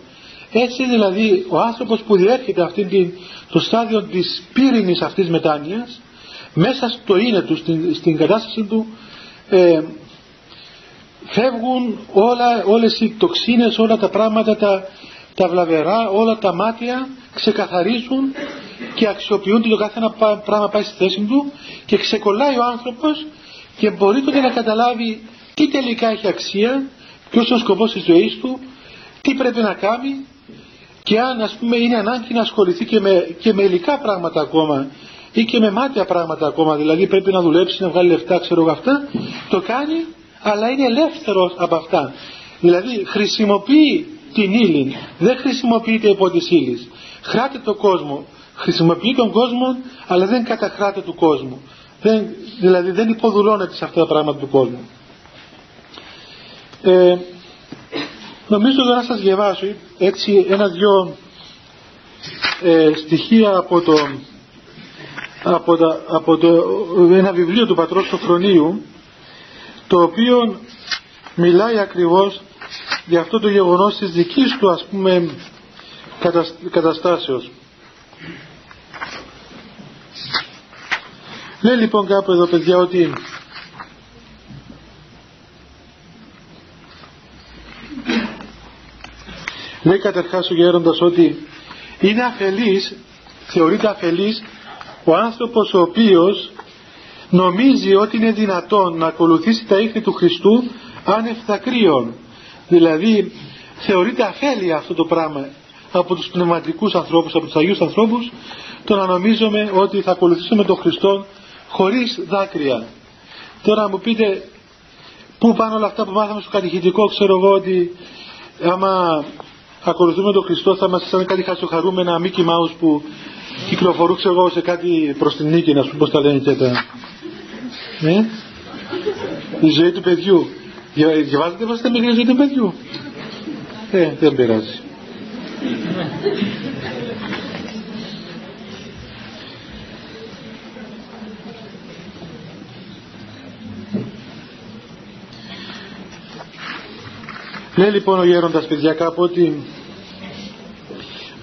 Έτσι δηλαδή ο άνθρωπος που διέρχεται αυτή την, το στάδιο της πύρινης αυτής μετάνοιας μέσα στο είναι του, στην, στην κατάσταση του ε, φεύγουν όλα, όλες οι τοξίνες, όλα τα πράγματα τα, τα βλαβερά, όλα τα μάτια ξεκαθαρίζουν και αξιοποιούνται το κάθε ένα πράγμα πάει στη θέση του και ξεκολλάει ο άνθρωπος και μπορεί τότε να καταλάβει τι τελικά έχει αξία, ποιος είναι ο σκοπός της ζωής του, τι πρέπει να κάνει και αν ας πούμε είναι ανάγκη να ασχοληθεί και με, και με υλικά πράγματα ακόμα ή και με μάτια πράγματα ακόμα, δηλαδή πρέπει να δουλέψει, να βγάλει λεφτά, ξέρω εγώ αυτά, το κάνει, αλλά είναι ελεύθερος από αυτά. Δηλαδή χρησιμοποιεί την ύλη, δεν χρησιμοποιείται υπό της ύλης. Χράται το κόσμο, χρησιμοποιεί τον κόσμο, αλλά δεν καταχράται του κόσμου. Δεν, δηλαδή δεν υποδουλώνεται σε αυτά τα πράγματα του κόσμου. Ε, νομίζω εδώ να σας διαβάσω έτσι ένα-δυο ε, στοιχεία από το, από, τα, από το, ένα βιβλίο του πατρός Σοφρονίου το οποίο μιλάει ακριβώς για αυτό το γεγονός της δικής του ας πούμε καταστάσεως. Λέει λοιπόν κάπου εδώ παιδιά ότι λέει καταρχάς ο γέροντας ότι είναι αφελής, θεωρείται αφελής ο άνθρωπος ο οποίος νομίζει ότι είναι δυνατόν να ακολουθήσει τα ίχνη του Χριστού άνευ δακρύων. Δηλαδή θεωρείται αφέλεια αυτό το πράγμα από τους πνευματικούς ανθρώπους, από τους Αγίους ανθρώπους το να νομίζουμε ότι θα ακολουθήσουμε τον Χριστό χωρίς δάκρυα. Τώρα μου πείτε πού πάνε όλα αυτά που μάθαμε στο κατηχητικό ξέρω εγώ ότι άμα ακολουθούμε τον Χριστό θα είμαστε σαν κάτι χασοχαρούμενα Mickey Mouse που κυκλοφορούν ξέρω εγώ σε κάτι προς την νίκη να σου πώς τα λένε και τα ε; η ζωή του παιδιού. Διαβάζετε μας τα μικρή ζωή του παιδιού. Ε, δεν πειράζει Λέει λοιπόν ο γέροντας παιδιά κάπου ότι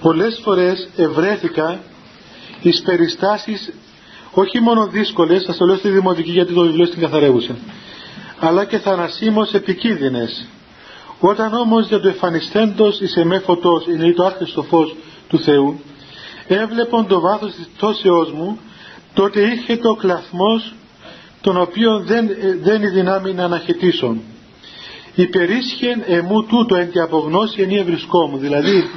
πολλές φορές ευρέθηκα τις περιστάσεις όχι μόνο δύσκολες, θα το λέω στη δημοτική γιατί το βιβλίο στην καθαρεύουσα, αλλά και θανασίμως επικίνδυνες. Όταν όμως για το εμφανιστέντος εις εμέ φωτός είναι το άχρηστο φως του Θεού, έβλεπον το βάθος της πτώσεώς μου, τότε είχε το κλαθμός τον οποίο δεν, δεν είναι δυνάμει να αναχαιτήσω υπερίσχεν εμού τούτο εν τη απογνώση εν βρισκόμου δηλαδή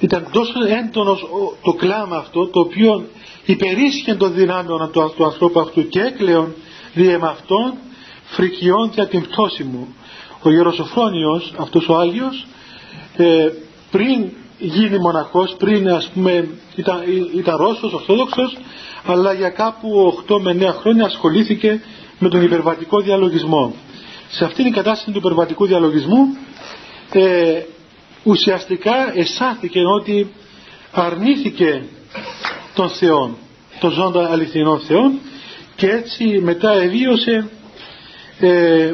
ήταν τόσο έντονος το κλάμα αυτό το οποίο υπερίσχεν των δυνάμεων του, του ανθρώπου αυτού και έκλαιον δι' αυτόν φρικιών για την πτώση μου. Ο Γεροσοφρόνιος αυτός ο Άγιος ε, πριν γίνει μοναχός πριν ας πούμε ήταν, ήταν Ρώσος, Ορθόδοξος αλλά για κάπου 8 με 9 χρόνια ασχολήθηκε με τον υπερβατικό διαλογισμό σε αυτήν την κατάσταση του υπερβατικού διαλογισμού ε, ουσιαστικά αισθάνθηκε ότι αρνήθηκε τον Θεό, τον ζώντα αληθινών Θεών και έτσι μετά εβίωσε ε,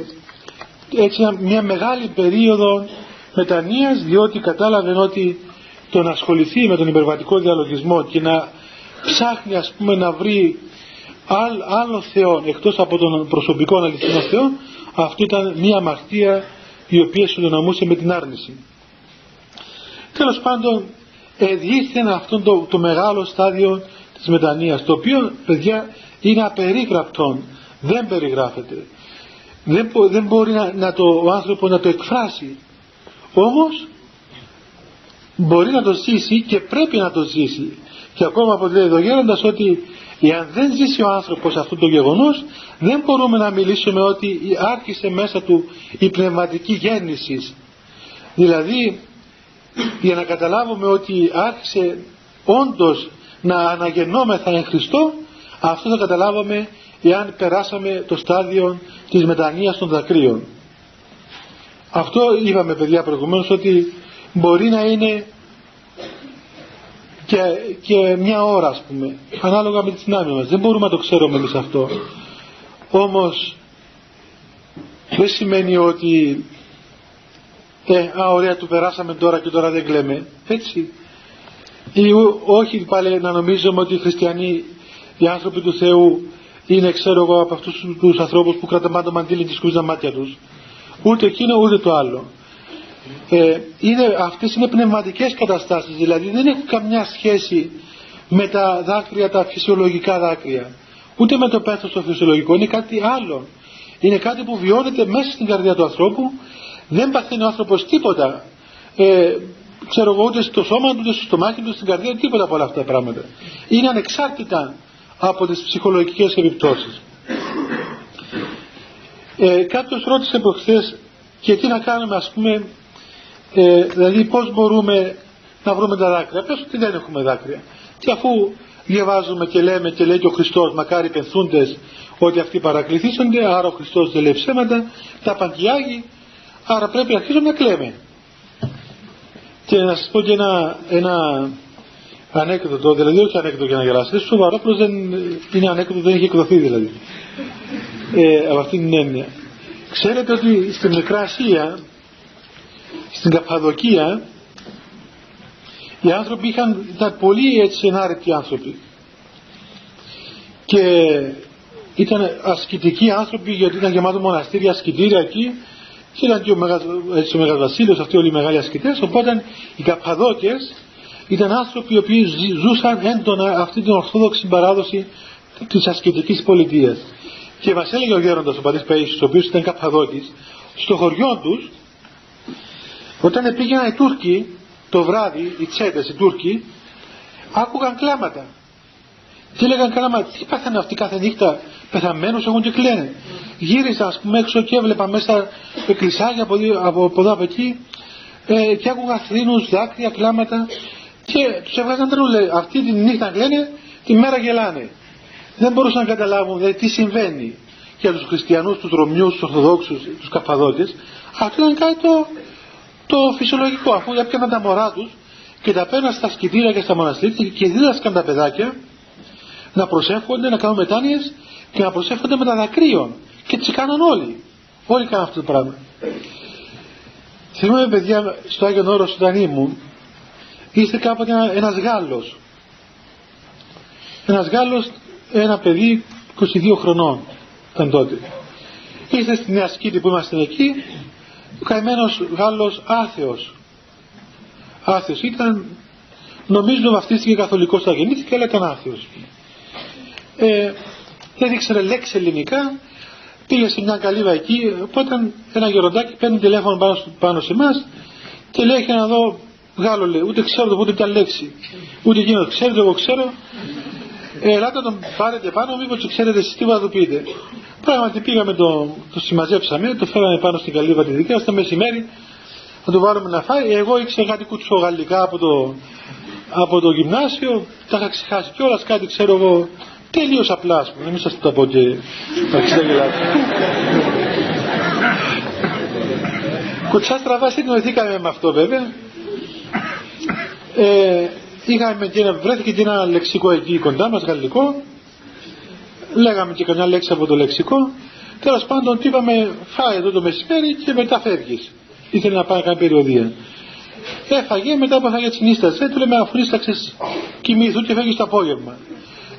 έτσι μια μεγάλη περίοδο μετανοίας διότι κατάλαβε ότι το να ασχοληθεί με τον υπερβατικό διαλογισμό και να ψάχνει ας πούμε να βρει άλλο Θεό εκτός από τον προσωπικό αληθινό Θεό αυτό ήταν μια αμαρτία η οποία συνδυναμούσε με την άρνηση. Τέλος πάντων διήθεν αυτό το, το μεγάλο στάδιο της μετανοίας το οποίο παιδιά είναι απερίγραπτον δεν περιγράφεται. Δεν, δεν μπορεί να, να το, ο άνθρωπος να το εκφράσει. Όμως μπορεί να το ζήσει και πρέπει να το ζήσει. Και ακόμα από ο γέροντας ότι εάν δεν ζήσει ο άνθρωπος αυτό το γεγονός δεν μπορούμε να μιλήσουμε ότι άρχισε μέσα του η πνευματική γέννηση. Δηλαδή για να καταλάβουμε ότι άρχισε όντως να αναγεννόμεθα εν Χριστώ αυτό θα καταλάβουμε εάν περάσαμε το στάδιο της μετανοίας των δακρύων. Αυτό είπαμε παιδιά προηγουμένως ότι μπορεί να είναι και, και μια ώρα ας πούμε ανάλογα με τις δυνάμεις μας δεν μπορούμε να το ξέρουμε εμείς αυτό όμως δεν σημαίνει ότι ε, α, ωραία, του περάσαμε τώρα και τώρα δεν κλαίμε. Έτσι. Ή όχι πάλι να νομίζουμε ότι οι χριστιανοί, οι άνθρωποι του Θεού, είναι, ξέρω εγώ, από αυτούς τους ανθρώπους που κρατάνε το μαντήλι και σκούζαν μάτια τους. Ούτε εκείνο ούτε το άλλο. Ε, είναι, αυτές είναι πνευματικές καταστάσεις, δηλαδή δεν έχουν καμιά σχέση με τα δάκρυα, τα φυσιολογικά δάκρυα. Ούτε με το πέθος το φυσιολογικό, είναι κάτι άλλο. Είναι κάτι που βιώνεται μέσα στην καρδιά του ανθρώπου δεν παθαίνει ο άνθρωπος τίποτα ε, ξέρω εγώ ούτε στο σώμα του, ούτε στο στομάχι του, στην καρδιά τίποτα από όλα αυτά τα πράγματα είναι ανεξάρτητα από τις ψυχολογικές επιπτώσεις ε, κάποιος ρώτησε προχθές και τι να κάνουμε ας πούμε ε, δηλαδή πως μπορούμε να βρούμε τα δάκρυα; Πες ότι δεν έχουμε δάκρυα και αφού διαβάζουμε και λέμε και λέει και ο Χριστός μακάρι πενθούντες ότι αυτοί παρακληθήσονται άρα ο Χριστός δεν λέει ψέματα τα παγκιάγει Άρα πρέπει να αρχίσουμε να κλαίμε. Και να σας πω και ένα, ένα ανέκδοτο, δηλαδή όχι ανέκδοτο για να γελάσετε, σοβαρό, απλώς δεν είναι ανέκδοτο, δεν έχει εκδοθεί δηλαδή. Ε, από αυτήν την έννοια. Ξέρετε ότι στην Μικρά Ασία, στην Καπαδοκία, οι άνθρωποι είχαν, ήταν πολύ έτσι ενάρετοι άνθρωποι. Και ήταν ασκητικοί άνθρωποι γιατί ήταν γεμάτο μοναστήρια, ασκητήρια εκεί και ήταν και ο Μεγάλος Βασίλειος, αυτοί όλοι οι μεγάλοι ασκητές, οπότε οι Καπαδόκες ήταν άνθρωποι οι οποίοι ζούσαν έντονα αυτή την ορθόδοξη παράδοση της ασκητικής πολιτείας. Και μας έλεγε ο γέροντας ο πατής Παΐσιος, ο οποίος ήταν Καπαδόκης, στο χωριό τους, όταν πήγαιναν οι Τούρκοι το βράδυ, οι τσέτες, οι Τούρκοι, άκουγαν κλάματα. Και έλεγαν κλάματα, τι πάθανε αυτοί κάθε νύχτα, πεθαμένους έχουν και κλαίνε. Γύρισα ας πούμε έξω και έβλεπα μέσα εκκλησάκια από, από, από εδώ από εκεί ε, και άκουγα θρήνους, δάκρυα, κλάματα και τους έβγαζαν τρούλε αυτή τη νύχτα κλαίνε τη μέρα γελάνε. Δεν μπορούσαν να καταλάβουν δηλαδή, τι συμβαίνει. Για τους χριστιανούς, τους Ρωμιούς, τους Ορθοδόξους, τους Καπαδόκες αυτό ήταν κάτι το, το φυσιολογικό αφού έπιαναν τα μωρά τους και τα παίρναν στα σκητήρια και στα μοναστήρια και δίδασκαν τα παιδάκια να προσεύχονται, να κάνουν μετάνοιες και να προσεύχονται με τα δακρύων και έτσι κάναν όλοι. Όλοι κάναν αυτό το πράγμα. Θυμάμαι παιδιά στο Άγιο Όρος όταν ήμουν ήρθε κάποτε ένα, ένας Γάλλος ένας Γάλλος ένα παιδί 22 χρονών ήταν τότε ήρθε στη Νέα Σκήτη που είμαστε εκεί ο καημένος Γάλλος άθεος. Άθεος ήταν νομίζω βαφτίστηκε καθολικός θα γεννήθηκε αλλά ήταν άθεος. Ε, δεν ήξερε λέξη ελληνικά πήγε σε μια καλύβα εκεί οπότε ένα γεροντάκι παίρνει τηλέφωνο πάνω, πάνω σε εμάς και λέει έχει να δω Γάλλο λέει ούτε ξέρω το πότε πια λέξη. Ούτε εκείνο ξέρετε εγώ ξέρω ε, ελάτε τον πάρετε πάνω μήπως ξέρετε εσείς τι θα του πείτε πράγματι πήγαμε το, το συμμαζέψαμε το φέραμε πάνω στην καλύβα τη δικιά στο μεσημέρι να το βάλουμε να φάει εγώ ήξερα κάτι κουτσογαλλικά από το, από το γυμνάσιο τα είχα ξεχάσει κιόλας κάτι ξέρω εγώ τελείως απλά, ας πούμε, μην σας το πω και να ξεγελάτε. Κουτσά στραβά συνεννοηθήκαμε με αυτό βέβαια. Ε, είχαμε και, βρέθηκε και ένα λεξικό εκεί κοντά μας, γαλλικό. Λέγαμε και καμιά λέξη από το λεξικό. Τέλος πάντων, του είπαμε, φάει εδώ το μεσημέρι και μετά φεύγεις. Ήθελε να πάει κάποια περιοδία. Έφαγε, μετά που έφαγε νύσταζε, του λέμε αφού νύσταξες κοιμήθου και φεύγεις το απόγευμα.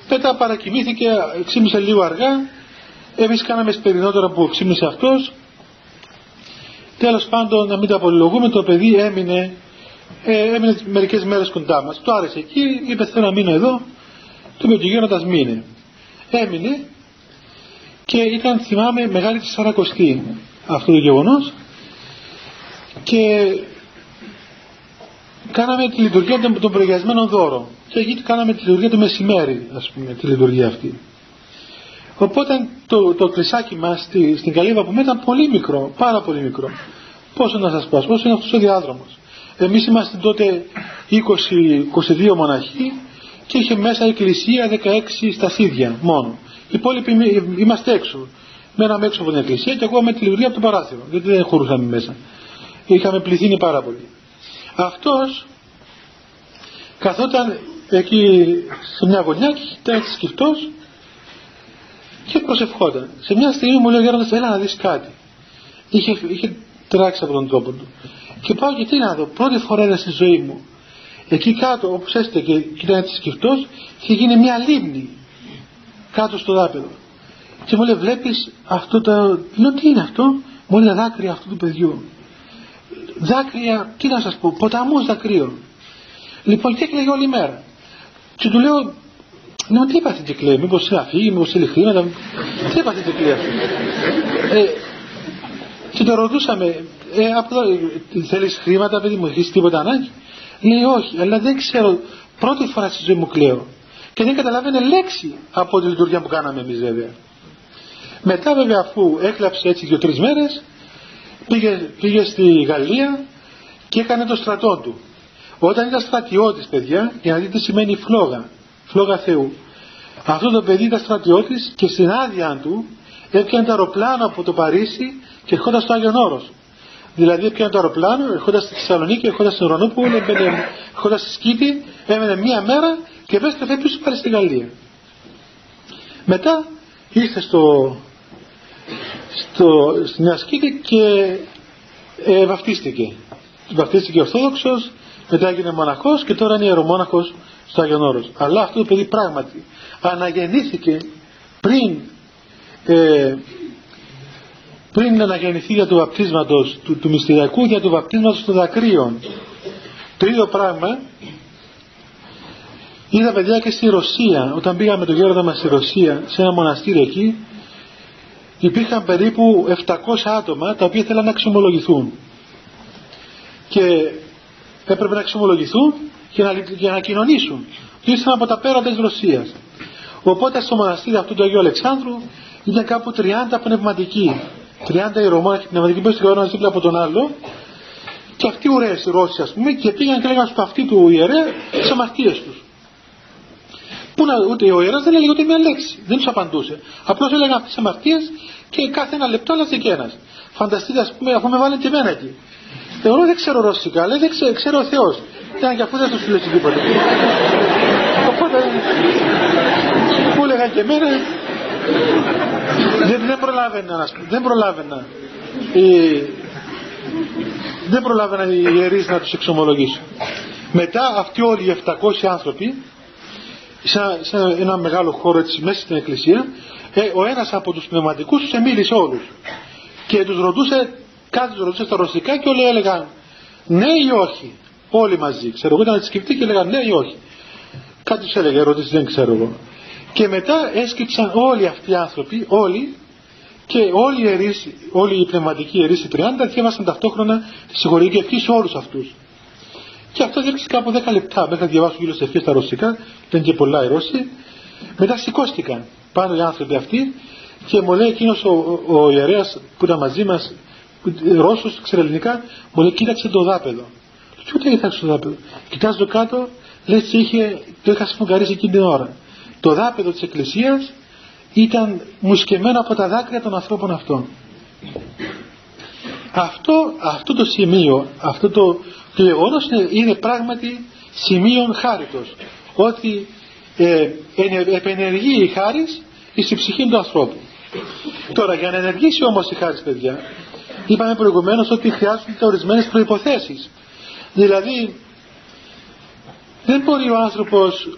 Μετά παρακοιμήθηκε, ξύμισε λίγο αργά. Εμείς κάναμε σπερινότερα που ξύμισε αυτός. Τέλος πάντων, να μην τα απολυλογούμε, το παιδί έμεινε, ε, έμεινε μερικές μέρες κοντά μας. Του άρεσε εκεί, είπε θέλω να μείνω εδώ. Του είπε του γέροντας μείνε. Έμεινε και ήταν, θυμάμαι, μεγάλη τη σαρακοστή αυτό το γεγονός και κάναμε τη λειτουργία των, των προγιασμένων δώρων και εκεί κάναμε τη λειτουργία του μεσημέρι ας πούμε τη λειτουργία αυτή οπότε το, το κλεισάκι μας στη, στην καλύβα που ήταν πολύ μικρό πάρα πολύ μικρό πόσο να σας πω πόσο είναι αυτός ο διάδρομος εμείς είμαστε τότε 20-22 μοναχοί και είχε μέσα εκκλησία 16 στασίδια μόνο οι υπόλοιποι είμαστε έξω μέναμε έξω από την εκκλησία και εγώ με τη λειτουργία από το παράθυρο γιατί δεν χωρούσαμε μέσα είχαμε πληθύνει πάρα πολύ αυτός καθόταν εκεί σε μια γωνιά και ήταν σκυφτός και προσευχόταν. Σε μια στιγμή μου λέει ο Γέροντας έλα να δεις κάτι. Είχε, είχε τράξει από τον τόπο του. Και πάω και τι να δω, πρώτη φορά είδα στη ζωή μου. Εκεί κάτω όπως έστε και, και ήταν έτσι σκυφτός είχε γίνει μια λίμνη κάτω στο δάπεδο. Και μου λέει βλέπεις αυτό το... Λέω τι είναι αυτό, μου λέει δάκρυα αυτού του παιδιού δάκρυα, τι να σας πω, ποταμούς δακρύων. Λοιπόν και έκλαιγε όλη μέρα. Και του λέω, ναι, τι είπατε και κλαίει, μήπως είναι αφήγη, μήπως είναι χρήματα, τι είπατε και κλαίει αυτό. Ε, και το ρωτούσαμε, ε, απλά, θέλεις χρήματα, παιδί μου, έχεις τίποτα ανάγκη. Λέει όχι, αλλά δεν ξέρω, πρώτη φορά στη ζωή μου κλαίω. Και δεν καταλάβαινε λέξη από τη λειτουργία που κάναμε εμείς βέβαια. Μετά βέβαια αφού έκλαψε έτσι δύο-τρεις μέρες, πήγε, πήγε στη Γαλλία και έκανε το στρατό του. Όταν ήταν στρατιώτης παιδιά, για να δείτε τι σημαίνει φλόγα, φλόγα Θεού. Αυτό το παιδί ήταν στρατιώτης και στην άδεια του έπιανε το αεροπλάνο από το Παρίσι και ερχόταν στο Άγιον Όρος. Δηλαδή έπιανε το αεροπλάνο, ερχόταν στη Θεσσαλονίκη, ερχόταν στην Ουρανούπολη, ερχόταν στη Σκήτη, έμενε μία μέρα και επέστρεφε πίσω πάλι στη Γαλλία. Μετά ήρθε στο, στο, στην ασκήτη και ε, βαφτίστηκε. Βαφτίστηκε Ορθόδοξος, μετά έγινε μοναχός και τώρα είναι ιερομόναχος στο Άγιον Όρος. Αλλά αυτό το παιδί πράγματι αναγεννήθηκε πριν ε, πριν αναγεννηθεί για το βαπτίσματος του, του μυστηριακού για το βαπτίσματος των δακρύων. Το ίδιο πράγμα είδα παιδιά και στη Ρωσία. Όταν πήγαμε το γέροντα μας στη Ρωσία σε ένα μοναστήρι εκεί υπήρχαν περίπου 700 άτομα τα οποία θέλαν να εξομολογηθούν. Και έπρεπε να εξομολογηθούν και να, για να κοινωνήσουν. Ήρθαν από τα πέρα της Ρωσίας. Οπότε στο μοναστήρι αυτού του Αγίου Αλεξάνδρου ήταν κάπου 30 πνευματικοί 30 ιερομόναχοι πνευματικοί που στην ένα δίπλα από τον άλλο και αυτοί ωραίες Ρώσοι ας πούμε και πήγαν και λέγανε στο αυτοί του ιερέα τις αμαρτίες τους Πού να, ούτε ο ιεράς δεν έλεγε ούτε μια λέξη. Δεν τους απαντούσε. Απλώς έλεγαν αυτές τις αμαρτίες και κάθε ένα λεπτό άλλαζε και ένας. Φανταστείτε ας πούμε αφού με βάλετε και εμένα εκεί. Εγώ δεν ξέρω ρωσικά, λέει δεν ξέρω, ξέρω ο Θεός. Ήταν και αφού δεν του λέει τίποτα. Οπότε που έλεγαν και εμένα δεν, δεν προλάβαινα, δεν προλάβαινα. Οι, δεν προλάβαιναν οι ιερείς να τους εξομολογήσουν. Μετά αυτοί όλοι οι 700 άνθρωποι σε, ένα μεγάλο χώρο έτσι μέσα στην εκκλησία ε, ο ένας από τους πνευματικούς τους εμίλησε όλους και τους ρωτούσε κάτι τους ρωτούσε στα ρωσικά και όλοι έλεγαν ναι ή όχι όλοι μαζί ξέρω εγώ ήταν σκεφτεί και έλεγαν ναι ή όχι κάτι τους έλεγε ερώτηση δεν ξέρω εγώ και μετά έσκυψαν όλοι αυτοί οι άνθρωποι όλοι και όλοι οι, ιερείς, όλοι οι πνευματικοί ιερείς οι 30 διάβασαν ταυτόχρονα τη συγχωρητική ευχή σε όλους αυτούς και αυτό διήρξε κάπου 10 λεπτά μέχρι να διαβάσουν γύρω σε στα ρωσικά, ήταν και πολλά οι Ρώσοι. Μετά σηκώστηκαν πάνω οι άνθρωποι αυτοί και μου λέει εκείνος ο, ο, ο ιερέας που ήταν μαζί μας, Ρώσος, ξέρει ελληνικά, μου λέει κοίταξε το δάπεδο. Και ούτε κοίταξε το δάπεδο. Κοιτάζω κάτω, λες είχε, το είχα σφουγγαρίσει εκείνη την ώρα. Το δάπεδο της εκκλησίας ήταν μουσκεμένο από τα δάκρυα των ανθρώπων αυτών. Αυτό, αυτό το σημείο, αυτό το, το γεγονός είναι, είναι πράγματι σημείο χάριτος. Ότι ε, επενεργεί η χάρις στη ψυχή του ανθρώπου. Τώρα για να ενεργήσει όμως η χάρις παιδιά, είπαμε προηγουμένως ότι χρειάζονται ορισμένες προϋποθέσεις. Δηλαδή δεν μπορεί ο άνθρωπος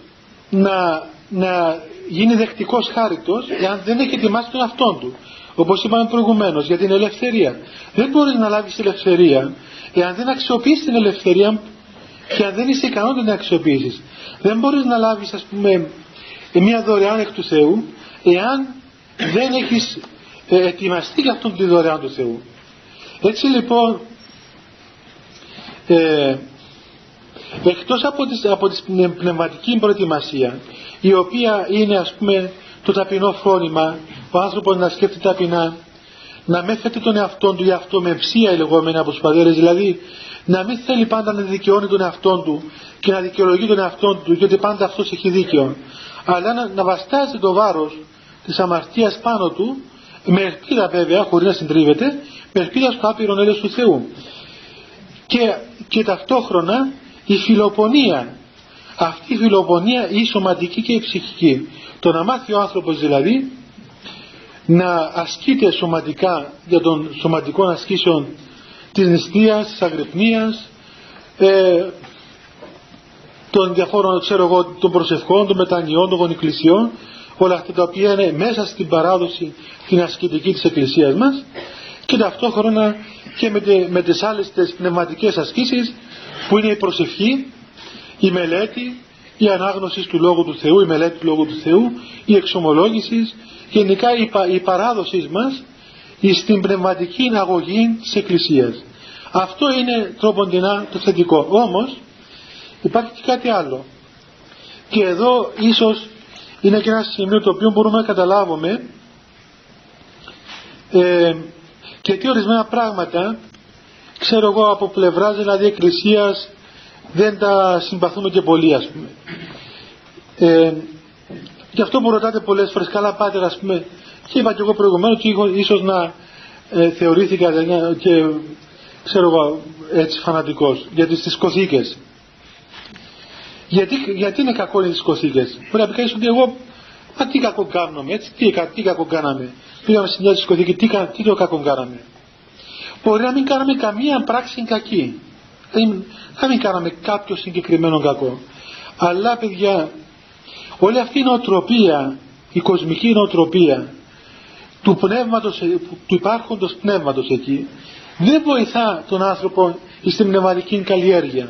να, να γίνει δεκτικός χάριτος εάν δεν έχει ετοιμάσει τον αυτόν του. Όπως είπαμε προηγουμένως για την ελευθερία. Δεν μπορείς να λάβεις ελευθερία εάν δεν αξιοποιείς την ελευθερία και αν δεν είσαι ικανός να την αξιοποιήσεις. Δεν μπορείς να λάβεις ας πούμε μια δωρεάν εκ του Θεού εάν δεν έχεις ε, ετοιμαστεί για αυτόν τη δωρεάν του Θεού. Έτσι λοιπόν ε, εκτός από, τις, από την πνευματική προετοιμασία η οποία είναι ας πούμε το ταπεινό φρόνημα ο άνθρωπος να σκέφτεται ταπεινά να μην θέτει τον εαυτό του για αυτό με ψία λεγόμενη από τους πατέρες δηλαδή να μην θέλει πάντα να δικαιώνει τον εαυτό του και να δικαιολογεί τον εαυτό του γιατί πάντα αυτός έχει δίκαιο αλλά να, να βαστάζει το βάρος της αμαρτίας πάνω του με ελπίδα βέβαια χωρίς να συντρίβεται με ελπίδα στο άπειρο έλεος του Θεού. Και, και ταυτόχρονα η φιλοπονία. Αυτή η φιλοπονία η σωματική και η ψυχική. Το να μάθει ο άνθρωπος δηλαδή να ασκείται σωματικά για των σωματικών ασκήσεων της νηστείας, της αγρυπνίας ε, των διαφόρων ξέρω εγώ των προσευχών, των μετανιών, των γονικλησιών όλα αυτά τα οποία είναι μέσα στην παράδοση την ασκητική της Εκκλησίας μας και ταυτόχρονα και με, τε, με τις άλλες τις πνευματικές ασκήσεις που είναι η προσευχή, η μελέτη, η ανάγνωση του Λόγου του Θεού, η μελέτη του Λόγου του Θεού, η εξομολόγηση, γενικά η, η παράδοση μας στην πνευματική αγωγή της Εκκλησίας. Αυτό είναι τρόποντινά το θετικό. Όμως υπάρχει και κάτι άλλο. Και εδώ ίσως είναι και ένα σημείο το οποίο μπορούμε να καταλάβουμε ε, και τι ορισμένα πράγματα ξέρω εγώ από πλευράς δηλαδή εκκλησίας δεν τα συμπαθούμε και πολύ ας πούμε ε, γι' αυτό που ρωτάτε πολλές φορές καλά πάτε ας πούμε και είπα και εγώ προηγουμένως ότι ίσως να ε, θεωρήθηκα και ξέρω εγώ έτσι φανατικός γιατί στις κοθήκες γιατί, γιατί είναι κακό οι δισκοθήκες. Μπορεί να πει κανείς ότι εγώ, μα τι κακό κάνουμε, έτσι, τι, τι κακό κάναμε; Πήγαμε στην μια δισκοθήκη, τι, τι το κακό κάναμε; Μπορεί να μην κάναμε καμία πράξη κακή. Να μην κάναμε κάποιο συγκεκριμένο κακό. Αλλά παιδιά, όλη αυτή η νοοτροπία, η κοσμική νοοτροπία του πνεύματος, του υπάρχοντος πνεύματος εκεί, δεν βοηθά τον άνθρωπο στην πνευματική καλλιέργεια.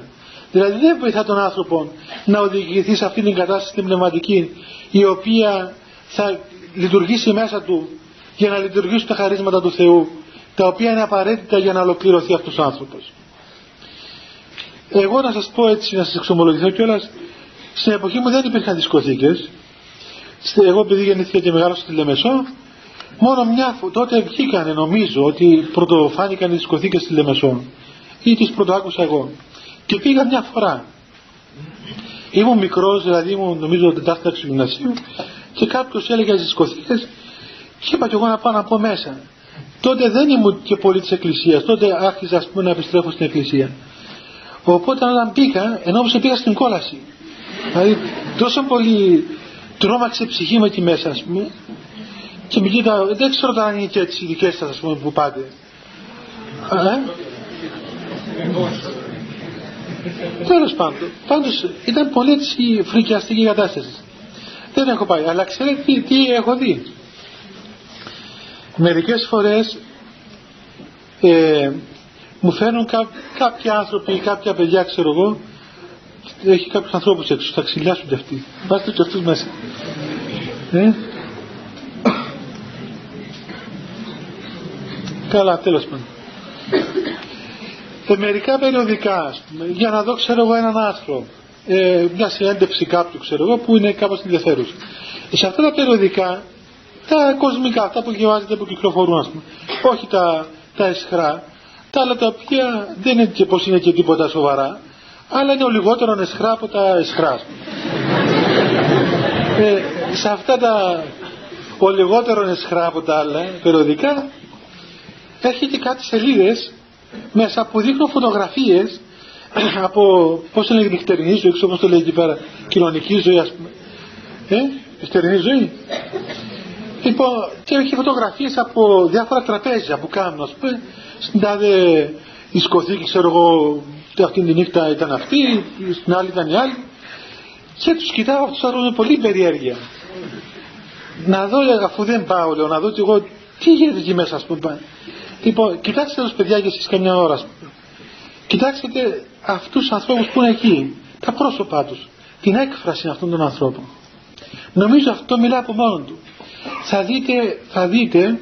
Δηλαδή δεν βοηθά τον άνθρωπο να οδηγηθεί σε αυτήν την κατάσταση την πνευματική η οποία θα λειτουργήσει μέσα του για να λειτουργήσουν τα χαρίσματα του Θεού τα οποία είναι απαραίτητα για να ολοκληρωθεί αυτός ο άνθρωπος. Εγώ να σας πω έτσι, να σας εξομολογηθώ κιόλας, στην εποχή μου δεν υπήρχαν δισκοθήκες. Εγώ επειδή γεννήθηκα και μεγάλωσα στη Λεμεσό, μόνο μια τότε βγήκανε νομίζω ότι πρωτοφάνηκαν οι δισκοθήκες στη Λεμεσό ή τις πρωτοάκουσα εγώ. Και πήγα μια φορά. Ήμουν μικρός, δηλαδή ήμουν νομίζω τετάρτη του γυμνασίου και κάποιος έλεγε στις δισκοθήκες και είπα και εγώ να πάω να πω μέσα. Τότε δεν ήμουν και πολύ της εκκλησίας, τότε άρχιζα ας πούμε να επιστρέφω στην εκκλησία. Οπότε όταν πήγα, ενώ όπως πήγα στην κόλαση. Δηλαδή τόσο πολύ τρόμαξε η ψυχή μου εκεί μέσα ας πούμε και μου κοίτα, δεν ξέρω αν είναι και έτσι οι δικές σας ας πούμε που πάτε. Ε; Τέλος πάντων, πάντως ήταν πολύ έτσι φρικιαστική κατάσταση. Δεν έχω πάει, αλλά ξέρετε τι, τι έχω δει; Μερικές φορές ε, μου φέρνουν κά, κάποιοι άνθρωποι ή κάποια παιδιά, ξέρω εγώ, έχει κάποιους ανθρώπους έξω, θα ξυλιάσουν αυτοί. Πάστε και αυτούς μέσα. Ε; Καλά, τέλος πάντων σε μερικά περιοδικά για να δω ξέρω εγώ έναν άστρο ε, μια συνέντευξη κάποιου ξέρω εγώ που είναι κάπως ενδιαφέρουσα σε αυτά τα περιοδικά τα κοσμικά αυτά που διαβάζετε που κυκλοφορούν ας πούμε όχι τα, τα εσχρά τα άλλα τα οποία δεν είναι και πως είναι και τίποτα σοβαρά αλλά είναι ο λιγότερο εσχρά από τα εσχρά ε, σε αυτά τα ο λιγότερο εσχρά από τα άλλα περιοδικά έρχεται κάτι σελίδες μέσα που δείχνω φωτογραφίες από πώς είναι η νυχτερινή ζωή, ξέρω πώς το λέει εκεί πέρα, κοινωνική ζωή ας πούμε. Ε, νυχτερινή ζωή. Λοιπόν, και έχει φωτογραφίες από διάφορα τραπέζια που κάνουν, ας πούμε, στην τάδε δισκοθήκη, ξέρω εγώ, αυτή τη νύχτα ήταν αυτή, στην άλλη ήταν η άλλη. Και τους κοιτάω αυτούς με πολύ περιέργεια. Να δω, αφού δεν πάω, λέω, να δω και εγώ τι γίνεται εκεί μέσα, ας πούμε. Λοιπόν, κοιτάξτε τους παιδιά και εσείς καμιά ώρα, ας πούμε. Κοιτάξτε αυτούς τους ανθρώπους που είναι εκεί, τα πρόσωπά τους, την έκφραση αυτών των ανθρώπων. Νομίζω αυτό μιλά από μόνο του. Θα δείτε, θα δείτε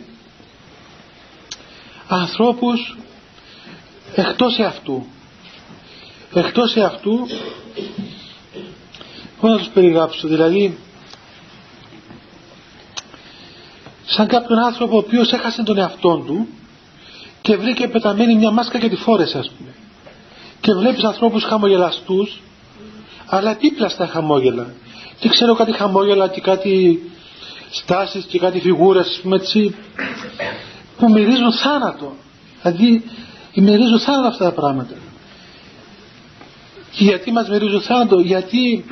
ανθρώπους εκτός εαυτού. Εκτός εαυτού, πώς να τους περιγράψω, δηλαδή σαν κάποιον άνθρωπο ο οποίος έχασε τον εαυτό του και βρήκε πεταμένη μια μάσκα και τη φόρεσε ας πούμε και βλέπεις ανθρώπους χαμογελαστούς αλλά δίπλα στα χαμόγελα και ξέρω κάτι χαμόγελα και κάτι στάσεις και κάτι φιγούρες πούμε, έτσι, που μυρίζουν θάνατο. Δηλαδή μυρίζουν θάνατο αυτά τα πράγματα. Και γιατί μας μυρίζουν θάνατο; Γιατί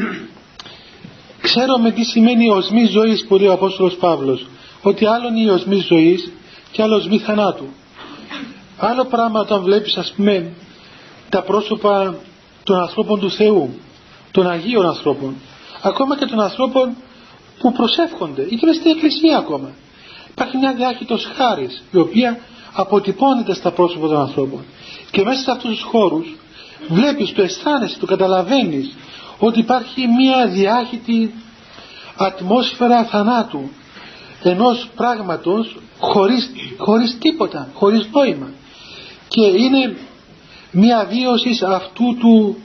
ξέρουμε τι σημαίνει η οσμή ζωής που λέει ο Απόστολος Παύλος. Ότι άλλον η οσμή ζωής και άλλο οσμή θανάτου. Άλλο πράγμα όταν βλέπεις ας πούμε τα πρόσωπα των ανθρώπων του Θεού των Αγίων ανθρώπων ακόμα και των ανθρώπων που προσεύχονται. Ή και στην Εκκλησία ακόμα. Υπάρχει μια διάχυτος χάρης η οποία αποτυπώνεται στα πρόσωπα των ανθρώπων. Και μέσα σε αυτούς τους χώρους βλέπεις, το αισθάνεσαι, το καταλαβαίνεις ότι υπάρχει μια διάχυτη ατμόσφαιρα θανάτου ενός πράγματος χωρίς, χωρίς τίποτα, χωρίς νόημα. Και είναι μια βίωση αυτού του,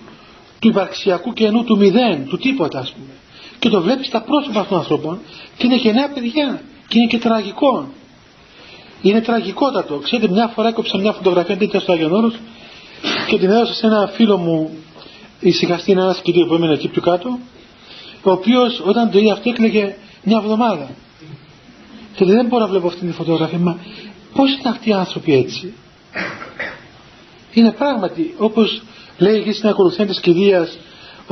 του υπαρξιακού κενού του μηδέν, του τίποτα ας πούμε και το βλέπεις στα πρόσωπα αυτών των ανθρώπων και είναι και νέα παιδιά και είναι και τραγικό είναι τραγικότατο. Ξέρετε μια φορά έκοψα μια φωτογραφία τέτοια στο Άγιον Όρος και την έδωσα σε ένα φίλο μου ησυχαστή ένας σκητήριο που έμεινε εκεί πιο κάτω ο οποίος όταν το είδε αυτό έκλαιγε μια εβδομάδα. Και δεν μπορώ να βλέπω αυτή τη φωτογραφία μα πως είναι αυτοί οι άνθρωποι έτσι; Είναι πράγματι όπως λέει εκεί στην ακολουθία της κηδείας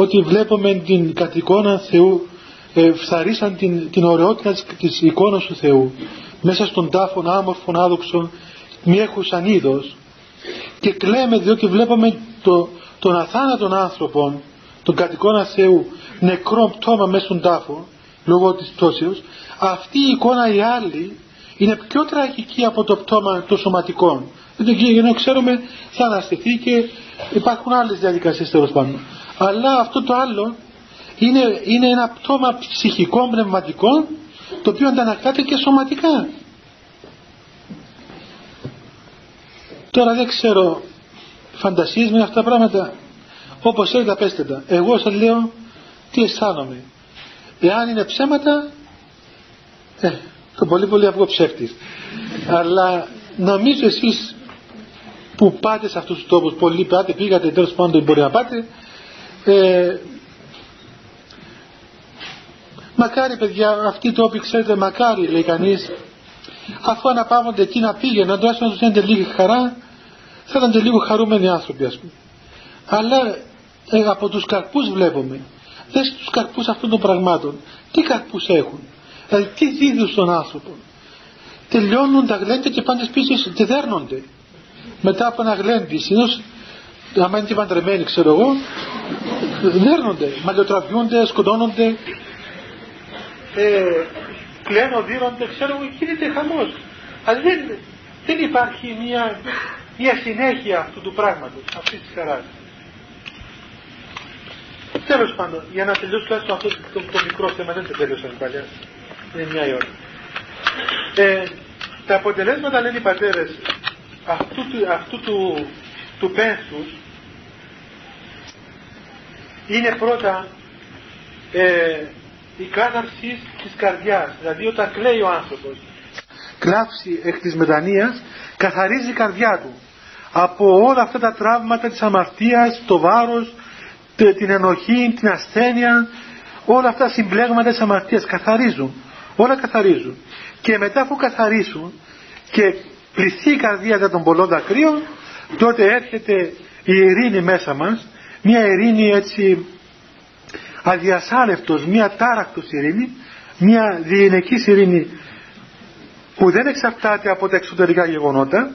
ότι βλέπουμε την κατ' Θεού ε, φθαρίσαν την, την ωραιότητα της, της εικόνας του Θεού. Μέσα στον τάφο άμορφων άδοξων μη έχουσαν είδος. Και κλαίμε διότι βλέπουμε το, τον αθάνατον άνθρωπο τον κατ' Θεού νεκρό πτώμα μέσα στον τάφο λόγω της πτώσεως. Αυτή η εικόνα η άλλη είναι πιο τραγική από το πτώμα των σωματικών. Γιατί ξέρουμε θα αναστηθεί και υπάρχουν άλλες διαδικασίες τέλος πάντων αλλά αυτό το άλλο είναι, είναι ένα πτώμα ψυχικών, πνευματικών το οποίο αντανακλάται και σωματικά. Τώρα δεν ξέρω φαντασίες με αυτά τα πράγματα. Όπως θέλετε πέστε τα. Εγώ σας λέω τι αισθάνομαι. Εάν είναι ψέματα ε, το πολύ πολύ αυγό ψεύτης. Αλλά νομίζω εσείς που πάτε σε αυτούς τους τόπους πολλοί πάτε πήγατε τέλος πάντων μπορεί να πάτε ε, μακάρι παιδιά αυτοί οι τόποι ξέρετε μακάρι λέει κανείς αφού αναπαύονται εκεί να πήγαιναν τουλάχιστον να τους δίνετε λίγη χαρά θα ήταν και λίγο χαρούμενοι άνθρωποι ας πούμε. Αλλά ε, από τους καρπούς βλέπουμε. Δες τους καρπούς αυτών των πραγμάτων. Τι καρπούς έχουν; Δηλαδή τι δίδουν στον άνθρωπο τελειώνουν τα γλέντια και πάνε πίσω και δέρνονται. Μετά από ένα γλέντι συνήθως άμα είναι και παντρεμένοι ξέρω εγώ δέρνονται, μαλλιοτραβιούνται, σκοτώνονται ε, κλαίνουν, δίνονται ξέρω εγώ γίνεται χαμός αλλά δεν, δεν υπάρχει μια, μια συνέχεια αυτού του πράγματος αυτής της χαράς Τέλος πάντων, για να τελειώσω τουλάχιστον αυτό το, το, μικρό θέμα, δεν το τελειώσαμε παλιάς. Είναι μια η ώρα. Ε, τα αποτελέσματα λένε οι πατέρες αυτού, του, αυτού του, του πένθους είναι πρώτα ε, η κάθαρση της καρδιάς δηλαδή όταν κλαίει ο άνθρωπος κλάψει εκ της μετανοίας καθαρίζει η καρδιά του από όλα αυτά τα τραύματα της αμαρτίας, το βάρος, την ενοχή, την ασθένεια, όλα αυτά τα συμπλέγματα της αμαρτίας καθαρίζουν. Όλα καθαρίζουν. Και μετά αφού καθαρίσουν και πληθεί η καρδία των πολλών δακρύων, τότε έρχεται η ειρήνη μέσα μας μια ειρήνη έτσι αδιασάλευτος, μια τάρακτος ειρήνη μια διενεκής ειρήνη που δεν εξαρτάται από τα εξωτερικά γεγονότα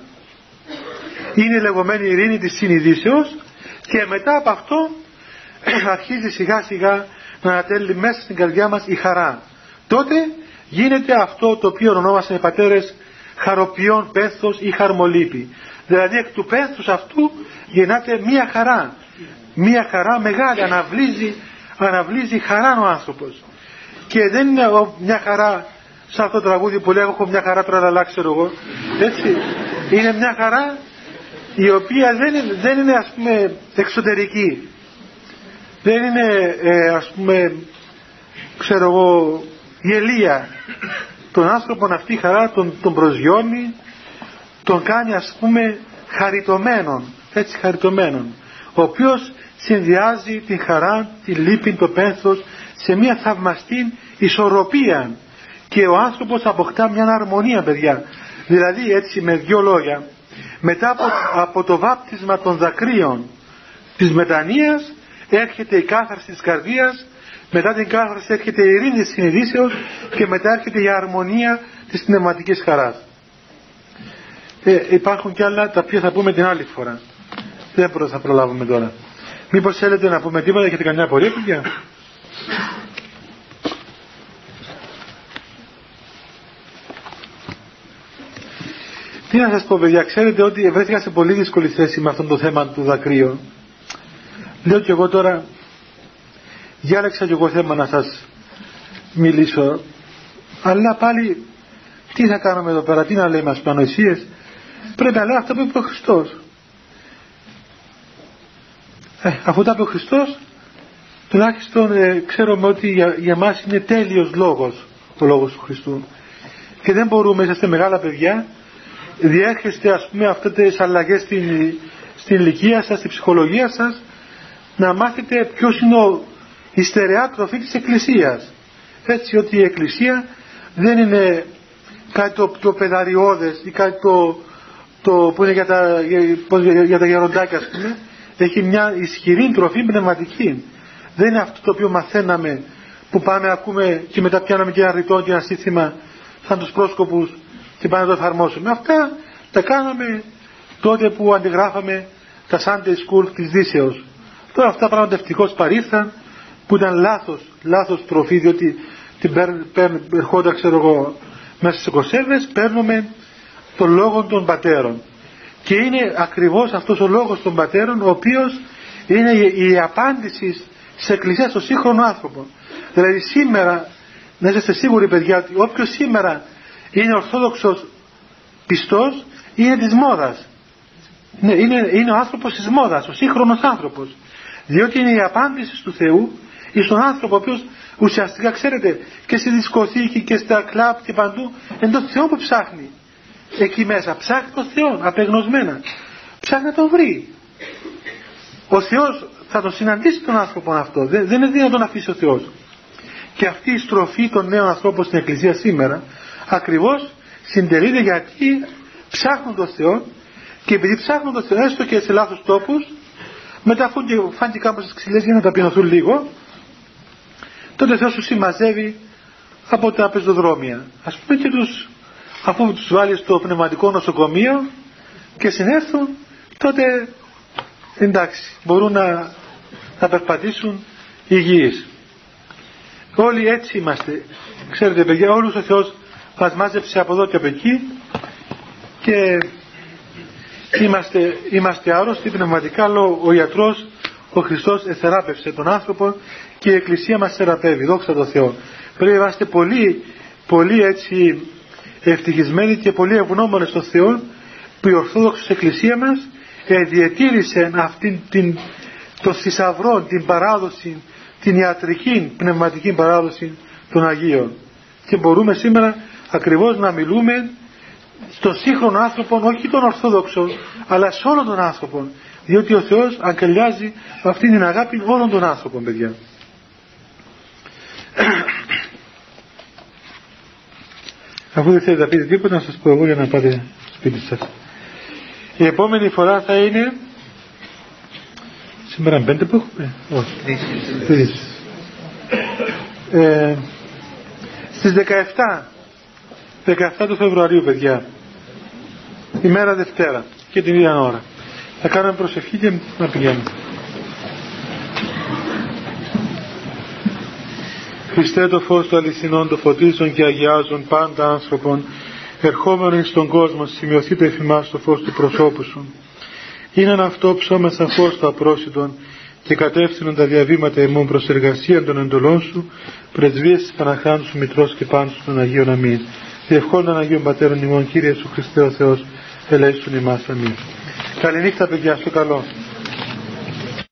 είναι η λεγόμενη ειρήνη της συνειδήσεως και μετά από αυτό [CLEARS THROAT] αρχίζει σιγά σιγά να ανατέλει μέσα στην καρδιά μας η χαρά. Τότε γίνεται αυτό το οποίο ονόμασαν οι πατέρες χαροποιών πένθος ή χαρμολύπη. Δηλαδή εκ του πένθους αυτού γεννάται μία χαρά. Μία χαρά μεγάλη, αναβλύζει, αναβλύζει χαρά ο άνθρωπος. Και δεν είναι μια χαρά σαν αυτό το τραγούδι που λέω έχω μια χαρά τραλαλά ξέρω εγώ. Έτσι. Είναι μια χαρά η οποία δεν είναι, δεν είναι ας πούμε εξωτερική. Δεν είναι ε, ας πούμε ξέρω εγώ γελία. Τον άνθρωπο αυτή η χαρά τον, τον προσγειώνει, τον κάνει ας πούμε χαριτωμένον, έτσι χαριτωμένον. Ο οποίος συνδυάζει την χαρά, τη λύπη, το πένθος σε μια θαυμαστή ισορροπία και ο άνθρωπος αποκτά μια αρμονία παιδιά. Δηλαδή έτσι με δύο λόγια μετά από, από το βάπτισμα των δακρύων της μετανοίας έρχεται η κάθαρση της καρδίας μετά την κάθαρση έρχεται η ειρήνη της συνειδήσεως και μετά έρχεται η αρμονία της πνευματικής χαράς ε, υπάρχουν και άλλα τα οποία θα πούμε την άλλη φορά δεν θα προλάβουμε τώρα μήπως θέλετε να πούμε τίποτα έχετε καμιά απορία παιδιά; Τι να σας πω παιδιά, ξέρετε ότι βρέθηκα σε πολύ δύσκολη θέση με αυτό το θέμα του δακρύου. Λέω και εγώ τώρα, διάλεξα και εγώ θέμα να σας μιλήσω. Αλλά πάλι, τι θα κάνουμε εδώ πέρα, τι να λέμε ας πανοησίες. Πρέπει να λέω αυτό που είπε ο Χριστός. Ε, αφού τα είπε ο Χριστός, τουλάχιστον ε, ξέρουμε ότι για, για μας είναι τέλειος λόγος ο λόγος του Χριστού. Και δεν μπορούμε, είσαστε μεγάλα παιδιά, διέρχεστε ας πούμε αυτές τις αλλαγές στην, στην ηλικία σας, στην ψυχολογία σας να μάθετε ποιος είναι ο, η στερεά τροφή της Εκκλησίας έτσι ότι η Εκκλησία δεν είναι κάτι το πιο παιδαριώδες ή κάτι το, το που είναι για τα, για, για τα γεροντάκια ας πούμε έχει μια ισχυρή τροφή πνευματική δεν είναι αυτό το οποίο μαθαίναμε που πάμε ακούμε και μετά πιάναμε και ένα ρητό και ένα σύστημα σαν τους πρόσκοπους και πάμε να το εφαρμόσουμε. Αυτά τα κάναμε τότε που αντιγράφαμε τα Sunday School της Δύσεως. Τώρα αυτά πράγματα ευτυχώς παρήθαν που ήταν λάθος, λάθος τροφή διότι την ερχόταν ξέρω εγώ μέσα στις κοσέρβες παίρνουμε τον λόγο των πατέρων. Και είναι ακριβώς αυτός ο λόγος των πατέρων ο οποίος είναι η απάντηση σε εκκλησία στο σύγχρονο άνθρωπο. Δηλαδή σήμερα, να είστε σίγουροι παιδιά ότι όποιος σήμερα είναι ορθόδοξος πιστός είναι της μόδας. Ναι, είναι, είναι ο άνθρωπος της μόδας, ο σύγχρονος άνθρωπος. Διότι είναι η απάντηση του Θεού στον άνθρωπο ο οποίος ουσιαστικά ξέρετε και στη δισκοθήκη και στα κλαπ και παντού είναι το Θεό που ψάχνει εκεί μέσα. Ψάχνει τον Θεό απεγνωσμένα. Ψάχνει να τον βρει. Ο Θεός θα τον συναντήσει τον άνθρωπο αυτό. Δεν, δεν είναι δυνατόν να τον αφήσει ο Θεός. Και αυτή η στροφή των νέων ανθρώπων στην Εκκλησία σήμερα ακριβώς συντελείται γιατί ψάχνουν τον Θεό και επειδή ψάχνουν τον Θεό έστω και σε λάθος τόπους μετά αφού και φάνηκε κάποιες ξυλές για να ταπεινωθούν λίγο τότε ο Θεός σου συμμαζεύει από τα πεζοδρόμια ας πούμε και τους αφού τους βάλεις στο πνευματικό νοσοκομείο και συνέρθουν τότε εντάξει μπορούν να, να περπατήσουν υγιείς. Όλοι έτσι είμαστε. Ξέρετε παιδιά όλους ο Θεός μας μάζεψε από εδώ και από εκεί και είμαστε, είμαστε άρρωστοι πνευματικά αλλά ο ιατρός ο Χριστός εθεράπευσε τον άνθρωπο και η Εκκλησία μας θεραπεύει. Δόξα τω Θεώ. Πρέπει να είμαστε πολύ, πολύ έτσι ευτυχισμένοι και πολύ ευγνώμονες στον Θεό που η Ορθόδοξη Εκκλησία μας διατήρησε αυτήν την, το θησαυρό, την παράδοση, την ιατρική πνευματική παράδοση των Αγίων. Και μπορούμε σήμερα ακριβώς να μιλούμε στον σύγχρονο άνθρωπο, όχι τον Ορθόδοξο, αλλά σε όλων των άνθρωπων. Διότι ο Θεός αγκαλιάζει αυτή την αγάπη όλων των άνθρωπων, παιδιά. Αφού δεν θέλετε να πείτε τίποτα, να σας πω εγώ για να πάτε σπίτι σας. Η επόμενη φορά θα είναι σήμερα πέντε που έχουμε; Όχι. Τρεις. Ε, στις 17 17 του Φεβρουαρίου παιδιά. Ημέρα Δευτέρα και την ίδια ώρα θα κάνουμε προσευχή και να πηγαίνουμε Χριστέ το φως του αληθινών το φωτίζουν και αγιάζουν πάντα άνθρωπον ερχόμενοι στον κόσμο σημειωθεί το εφημάς το φως του προσώπου σου. Είναι αυτό ψώμεσα φως το απρόσιτον και κατεύθυνον τα διαβήματα ημών προς εργασία των εντολών σου, πρεσβείες της Παναχράντου σου Μητρός και πάνω στον Αγίον Αμήν. Διευχόντων Αγίων Πατέρων ημών Κύριε σου Χριστέ ο Θεός, ελέησον ημάς Αμήν. Καληνύχτα παιδιά, στο καλό.